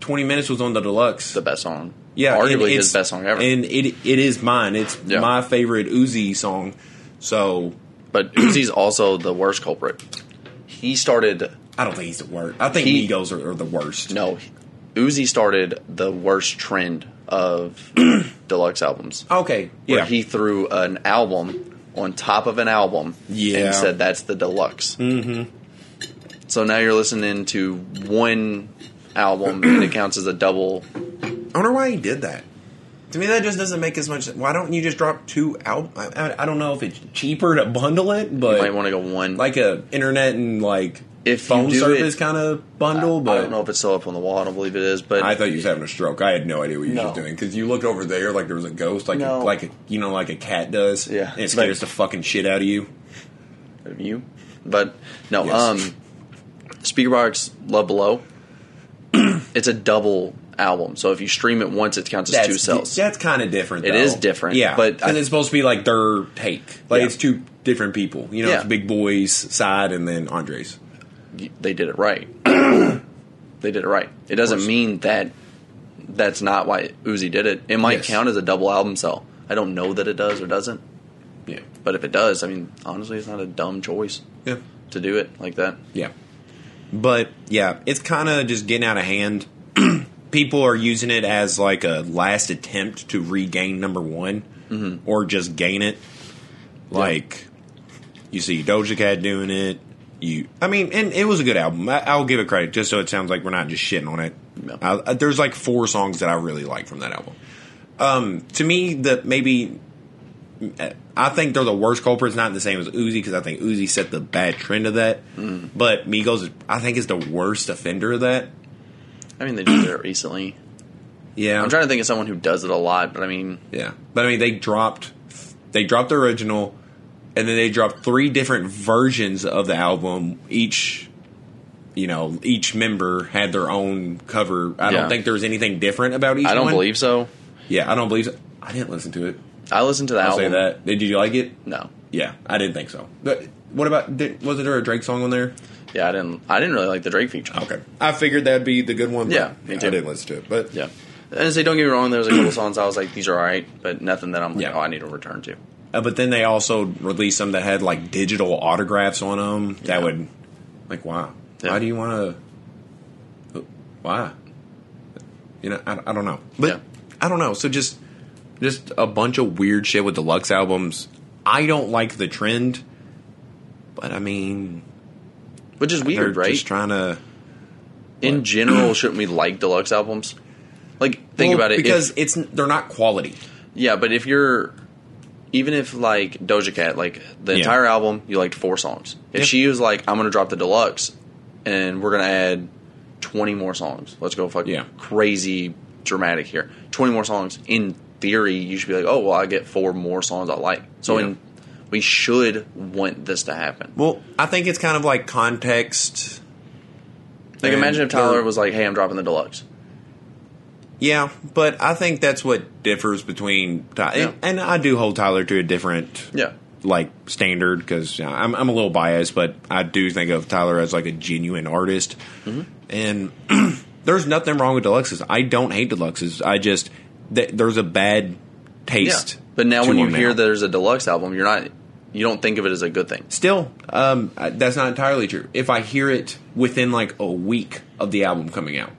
20 minutes was on the deluxe the best song. yeah, arguably his best song ever. and it it is mine. It's Yeah. my favorite Uzi song. So but [clears throat] Uzi's also the worst culprit. He started I don't think he's the worst. I think He- Migos are, are the worst. no, Uzi started the worst trend of [clears throat] deluxe albums. Okay. Where Yeah. he threw an album on top of an album Yeah. and said that's the deluxe. Mm-hmm. So now you're listening to one album and it counts as a double. I wonder why he did that. To me, that just doesn't make as much. Why don't you just drop two albums? I, I, I don't know if it's cheaper to bundle it, You but might want to go one. like a internet and like If phone service kind of bundle. I but I don't know if it's still up on the wall. I don't believe it is, but I thought you was having a stroke. I had no idea what you No. was doing because you looked over there like there was a ghost, like No. a, like a, you know like a cat does. Yeah. and it scares But- the fucking shit out of you. you. But no, Yes. um, Speakerboxxx Love Below. [clears throat] it's a double album, so if you stream it once, it counts as two cells. That's kind of different. It though. is different, yeah. but and I- it's supposed to be like their take. Like Yeah. it's two different people. You know, Yeah. it's Big Boi's side and then Andre's. they did it right. [clears throat] they did it right. It doesn't mean that that's not why Uzi did it. It might Yes. count as a double album sell. I don't know that it does or doesn't, Yeah, but if it does, I mean, honestly, it's not a dumb choice yeah, to do it like that. yeah. But yeah, it's kind of just getting out of hand. People are using it as like a last attempt to regain number one, Mm-hmm. or just gain it. Like you see Doja Cat doing it. You, I mean, and it was a good album. I, I'll give it credit, just so it sounds like we're not just shitting on it. No. I, I- there's like four songs that I really like from that album. Um, to me, the maybe I think they're the worst culprits. Not the same as Uzi because I think Uzi set the bad trend of that. Mm. But Migos, I think, is the worst offender of that. I mean, they did it recently. Yeah, I'm trying to think of someone who does it a lot, but I mean, Yeah, but I mean, they dropped they dropped the original, and then they dropped three different versions of the album. Each, you know, each member had their own cover. I Yeah. don't think there was anything different about each. I don't one. believe so. Yeah, I don't believe. So. I didn't listen to it. I listened to the I'll album. say that. Did you like it? No, Yeah, I didn't think so. But what about? Did, was there a Drake song on there? Yeah, I didn't. I didn't really like the Drake feature. Okay, I figured that'd be the good one. Yeah, me I didn't listen to it, but Yeah, and say don't get me wrong. There was a couple [clears throat] songs I was like, these are alright, but nothing that I'm like, Yeah. oh, I need to return to. Uh, but then they also released some that had like digital autographs on them. That Yeah. would, like, wow. Yeah. Why do you want to? Why? You know, I, I don't know. But Yeah. I don't know. So just, just a bunch of weird shit with deluxe albums. I don't like the trend, but I mean, Which is they're weird, right? just trying to In [clears throat] general, shouldn't we like deluxe albums? Like, think Well, about it. because if, it's they're not quality. yeah, but if you're even if like Doja Cat, like the Yeah. entire album, you liked four songs. If Yeah. she was like, I'm gonna drop the deluxe, and we're gonna add 20 more songs. Let's go fucking Yeah. crazy dramatic here. 20 more songs. In theory, you should be like, oh well, I get four more songs I like. So in we should want this to happen. Well, I think it's kind of like context. Like, imagine if Tyler was like, "Hey, I'm dropping the deluxe." Yeah, but I think that's what differs between Tyler, Yeah. and, and I do hold Tyler to a different Yeah, like standard because I'm I'm a little biased, but I do think of Tyler as like a genuine artist, Mm-hmm. and [clears throat] there's nothing wrong with deluxes. I don't hate deluxes. I just th- there's a bad taste. But now, when you hear now. there's a deluxe album, you're not, you don't think of it as a good thing. Still, um, that's not entirely true. If I hear it within like a week of the album coming out,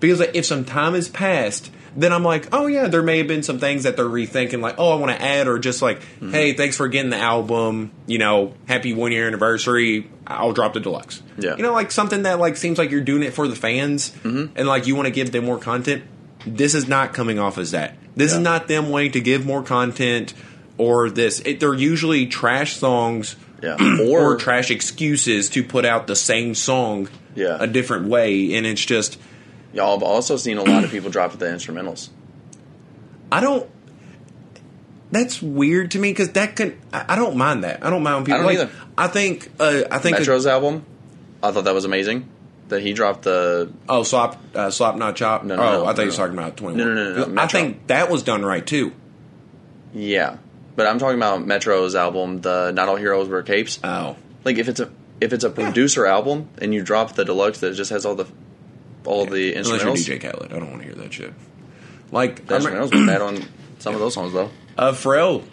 because like, if some time has passed, then I'm like, oh yeah, there may have been some things that they're rethinking, like, oh, I want to add, or just like, Mm-hmm. hey, thanks for getting the album, you know, happy one year anniversary. I'll drop the deluxe. Yeah. you know, like something that like seems like you're doing it for the fans, Mm-hmm. and like you want to give them more content. This is not coming off as that. This is not them wanting to give more content. Or this, it, they're usually trash songs Yeah, [clears throat] or or trash excuses to put out the same song Yeah. a different way and it's just y'all have also seen a lot of people drop the instrumentals. i don't that's weird to me because that can I, I don't mind that i don't mind when people I don't like, either. i think uh, i think Metro's album, I thought that was amazing. That he dropped the oh slop uh, slop not chop? No, no, oh no, i thought you was talking about 21 No, no, no, no, i think that was done right too. Yeah, but I'm talking about Metro's album, the Not All Heroes Wear Capes. oh. Like if it's a if it's a producer album and you drop the deluxe that just has all the all the unless you're dj khaled. I don't want to hear that shit. Like the instrumentals were bad on [coughs] some of those songs though. Uh, Pharrell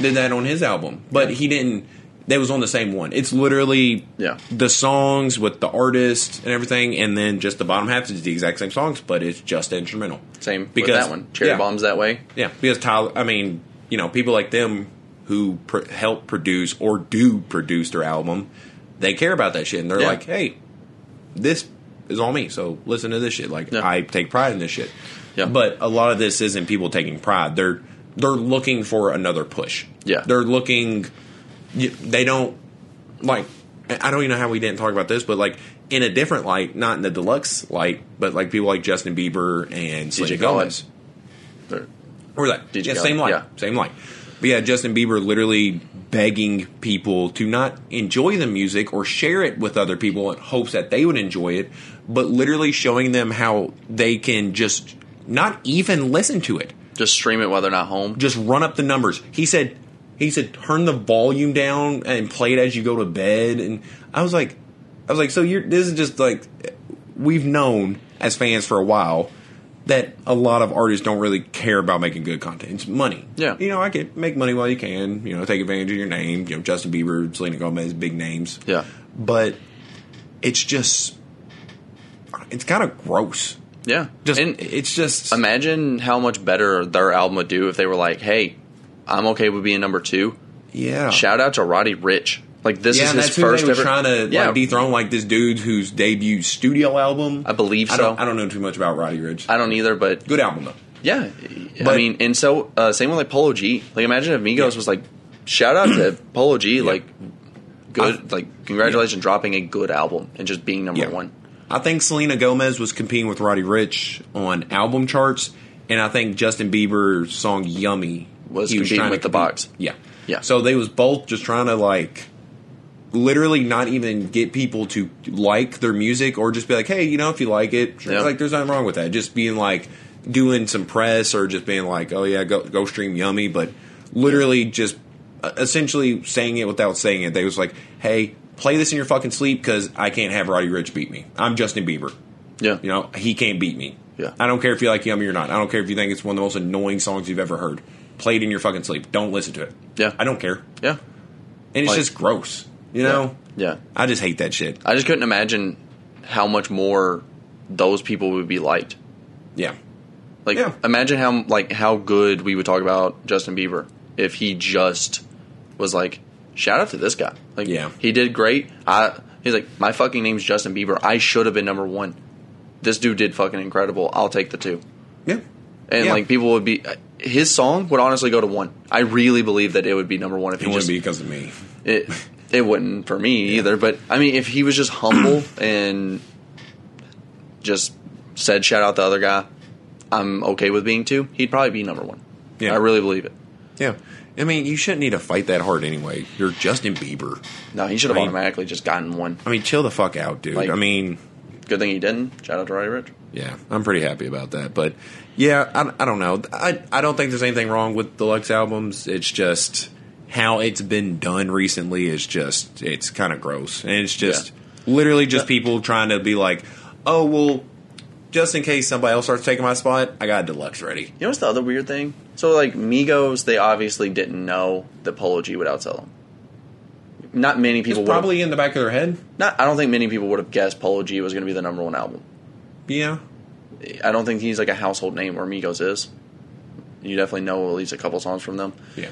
did that on his album, but he didn't. They was on the same one. It's literally Yeah. the songs with the artist and everything, and then just the bottom half is the exact same songs, but it's just instrumental. Same Because- with that one. Cherry yeah. Bombs that way. Yeah, because Tyler, I mean, you know, people like them who pr- help produce or do produce their album, they care about that shit, and they're Yeah. like, hey, this is all me, so listen to this shit. Like, Yeah. I take pride in this shit. Yeah. But a lot of this isn't people taking pride. They're they're looking for another push. Yeah. they're looking. They don't like. I don't even know how we didn't talk about this, but like in a different light, not in the deluxe light, but like people like Justin Bieber and Selena. Gomez. Or- that? DJ yeah, same light. yeah. Same light. But yeah, Justin Bieber literally begging people to not enjoy the music or share it with other people in hopes that they would enjoy it, but literally showing them how they can just not even listen to it. Just stream it while they're not home. Just run up the numbers. He said he said turn the volume down and play it as you go to bed and I was like I was like so you're this is just like we've known as fans for a while that a lot of artists don't really care about making good content. It's money. Yeah. You know, I can make money while you can, you know, take advantage of your name, you know, Justin Bieber, Selena Gomez, big names. Yeah. But it's just it's kind of gross. Yeah. Just and it's just imagine how much better their album would do if they were like, hey, I'm okay with being number two. yeah. Shout out to Roddy Ricch. Like this yeah, is his that's who first they were ever. trying to yeah, like dethrone like this dude whose debut studio album. I believe I so. don't, I don't know too much about Roddy Ricch. I don't either, but Good album though. yeah, I mean, and so uh, same with like Polo G. Like imagine if Migos was like, shout out to [clears throat] Polo G. Like good, like congratulations, dropping a good album and just being number Yeah. one. I think Selena Gomez was competing with Roddy Ricch on album charts, and I think Justin Bieber's song "Yummy" Was he competing trying to with The Box. Yeah, Yeah. So they was both just trying to like, literally not even get people to like their music or just be like, hey, you know, if you like it, sure. Like there's nothing wrong with that. Just being like doing some press or just being like, oh yeah, go go stream Yummy, but literally just uh, essentially saying it without saying it. They was like, hey. Play this in your fucking sleep because I can't have Roddy Ricch beat me. I'm Justin Bieber. Yeah, You know, he can't beat me. Yeah. I don't care if you like Yummy or not. I don't care if you think it's one of the most annoying songs you've ever heard. Play it in your fucking sleep. Don't listen to it. Yeah. I don't care. yeah, And it's Like- just gross. You know? yeah. I just hate that shit. I just couldn't imagine how much more those people would be liked. Yeah. Like Yeah. imagine how like how good we would talk about Justin Bieber if he just was like shout out to this guy. Like Yeah. he did great. I he's like my fucking name's Justin Bieber. I should have been number 1. This dude did fucking incredible. I'll take the 2. Yeah. And Yeah. like people would be his song would honestly go to 1. I really believe that it would be number 1 if It he wouldn't just be because of me. it it wouldn't for me either. But I mean, if he was just humble [clears throat] and just said shout out the other guy, I'm okay with being two. He'd probably be number one. Yeah. I really believe it. Yeah. I mean, you shouldn't need to fight that hard anyway. You're Justin Bieber. No, he should have I mean- automatically just gotten one. I mean, chill the fuck out, dude. Like- I mean, Good thing he didn't. Shout out to Roddy Ricch. Yeah, I'm pretty happy about that. But yeah, I, I don't know. I I don't think there's anything wrong with deluxe albums. It's just how it's been done recently is just it's kind of gross, and it's just literally just people trying to be like, oh well, just in case somebody else starts taking my spot, I got deluxe ready. You know what's the other weird thing? So like Migos, they obviously didn't know that Polo G would outsell them. Not many people would probably in the back of their head. not. I don't think many people would have guessed Polo G was going to be the number one album. Yeah, I don't think he's like a household name where Migos is. You definitely know at least a couple songs from them. yeah,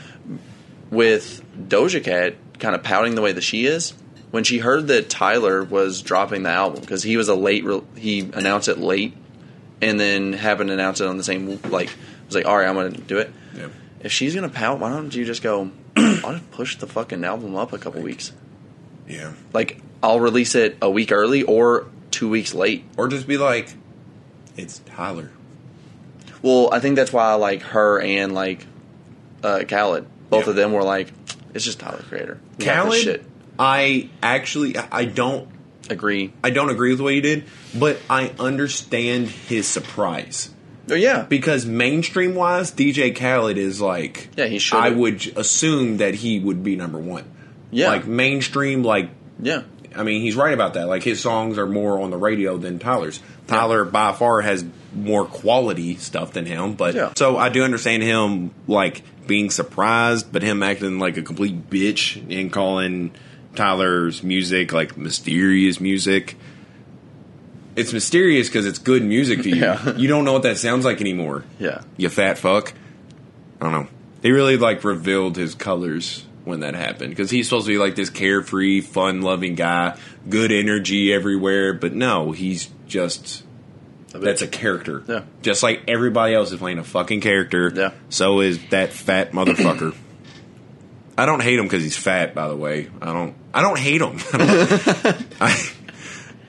With Doja Cat kind of pouting the way that she is, when she heard that Tyler was dropping the album because he was a late, re- he announced it late, and then happened to announce it on the same like was like, all right, I'm going to do it. yeah. If she's going to pout, why don't you just go? [clears throat] I'll just push the fucking album up a couple weeks. Yeah. Like I'll release it a week early or two weeks late. Or just be like, it's Tyler. Well, I think that's why like her and like uh, Khaled, both Yeah. of them were like, it's just Tyler Creator. Khaled, shit. I actually I don't Agree. I don't agree with what he did, but I understand his surprise. Oh yeah, Because mainstream wise, DJ Khaled is like Yeah, he should. I would assume that he would be number one. Yeah. Like mainstream, like yeah. I mean, he's right about that. Like his songs are more on the radio than Tyler's. Tyler by far has more quality stuff than him, but Yeah. so I do understand him like being surprised, but him acting like a complete bitch and calling Tyler's music like mysterious music. It's mysterious because it's good music to you. Yeah. [laughs] You don't know what that sounds like anymore. Yeah. You fat fuck. I don't know. He really like revealed his colors when that happened because he's supposed to be like this carefree, fun-loving guy, good energy everywhere. But no, he's just that's a character. Yeah. Just like everybody else is playing a fucking character. Yeah. So is that fat motherfucker. [clears throat] I don't hate him because he's fat. By the way, I don't. I don't hate him. [laughs] I, don't- [laughs] I,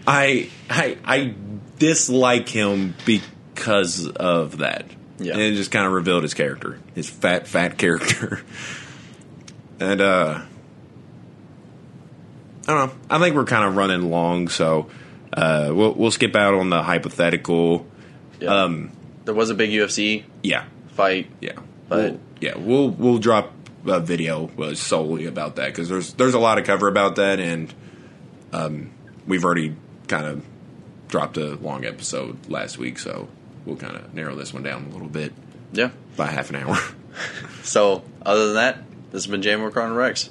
I, I, I dislike him because of that. Yeah. And it just kind of revealed his character, his fat, fat character. [laughs] and uh, I don't know. I think we're kind of running long, so uh, we'll we'll skip out on the hypothetical. Yeah. Um, there was a big UFC yeah, fight. yeah, But- We'll- yeah, we'll we'll drop a video uh, solely about that because there's there's a lot of cover about that, and um, we've already kind of dropped a long episode last week, so we'll kind of narrow this one down a little bit Yeah. by half an hour. [laughs] So, other than that, this has been Jam Corner Rex.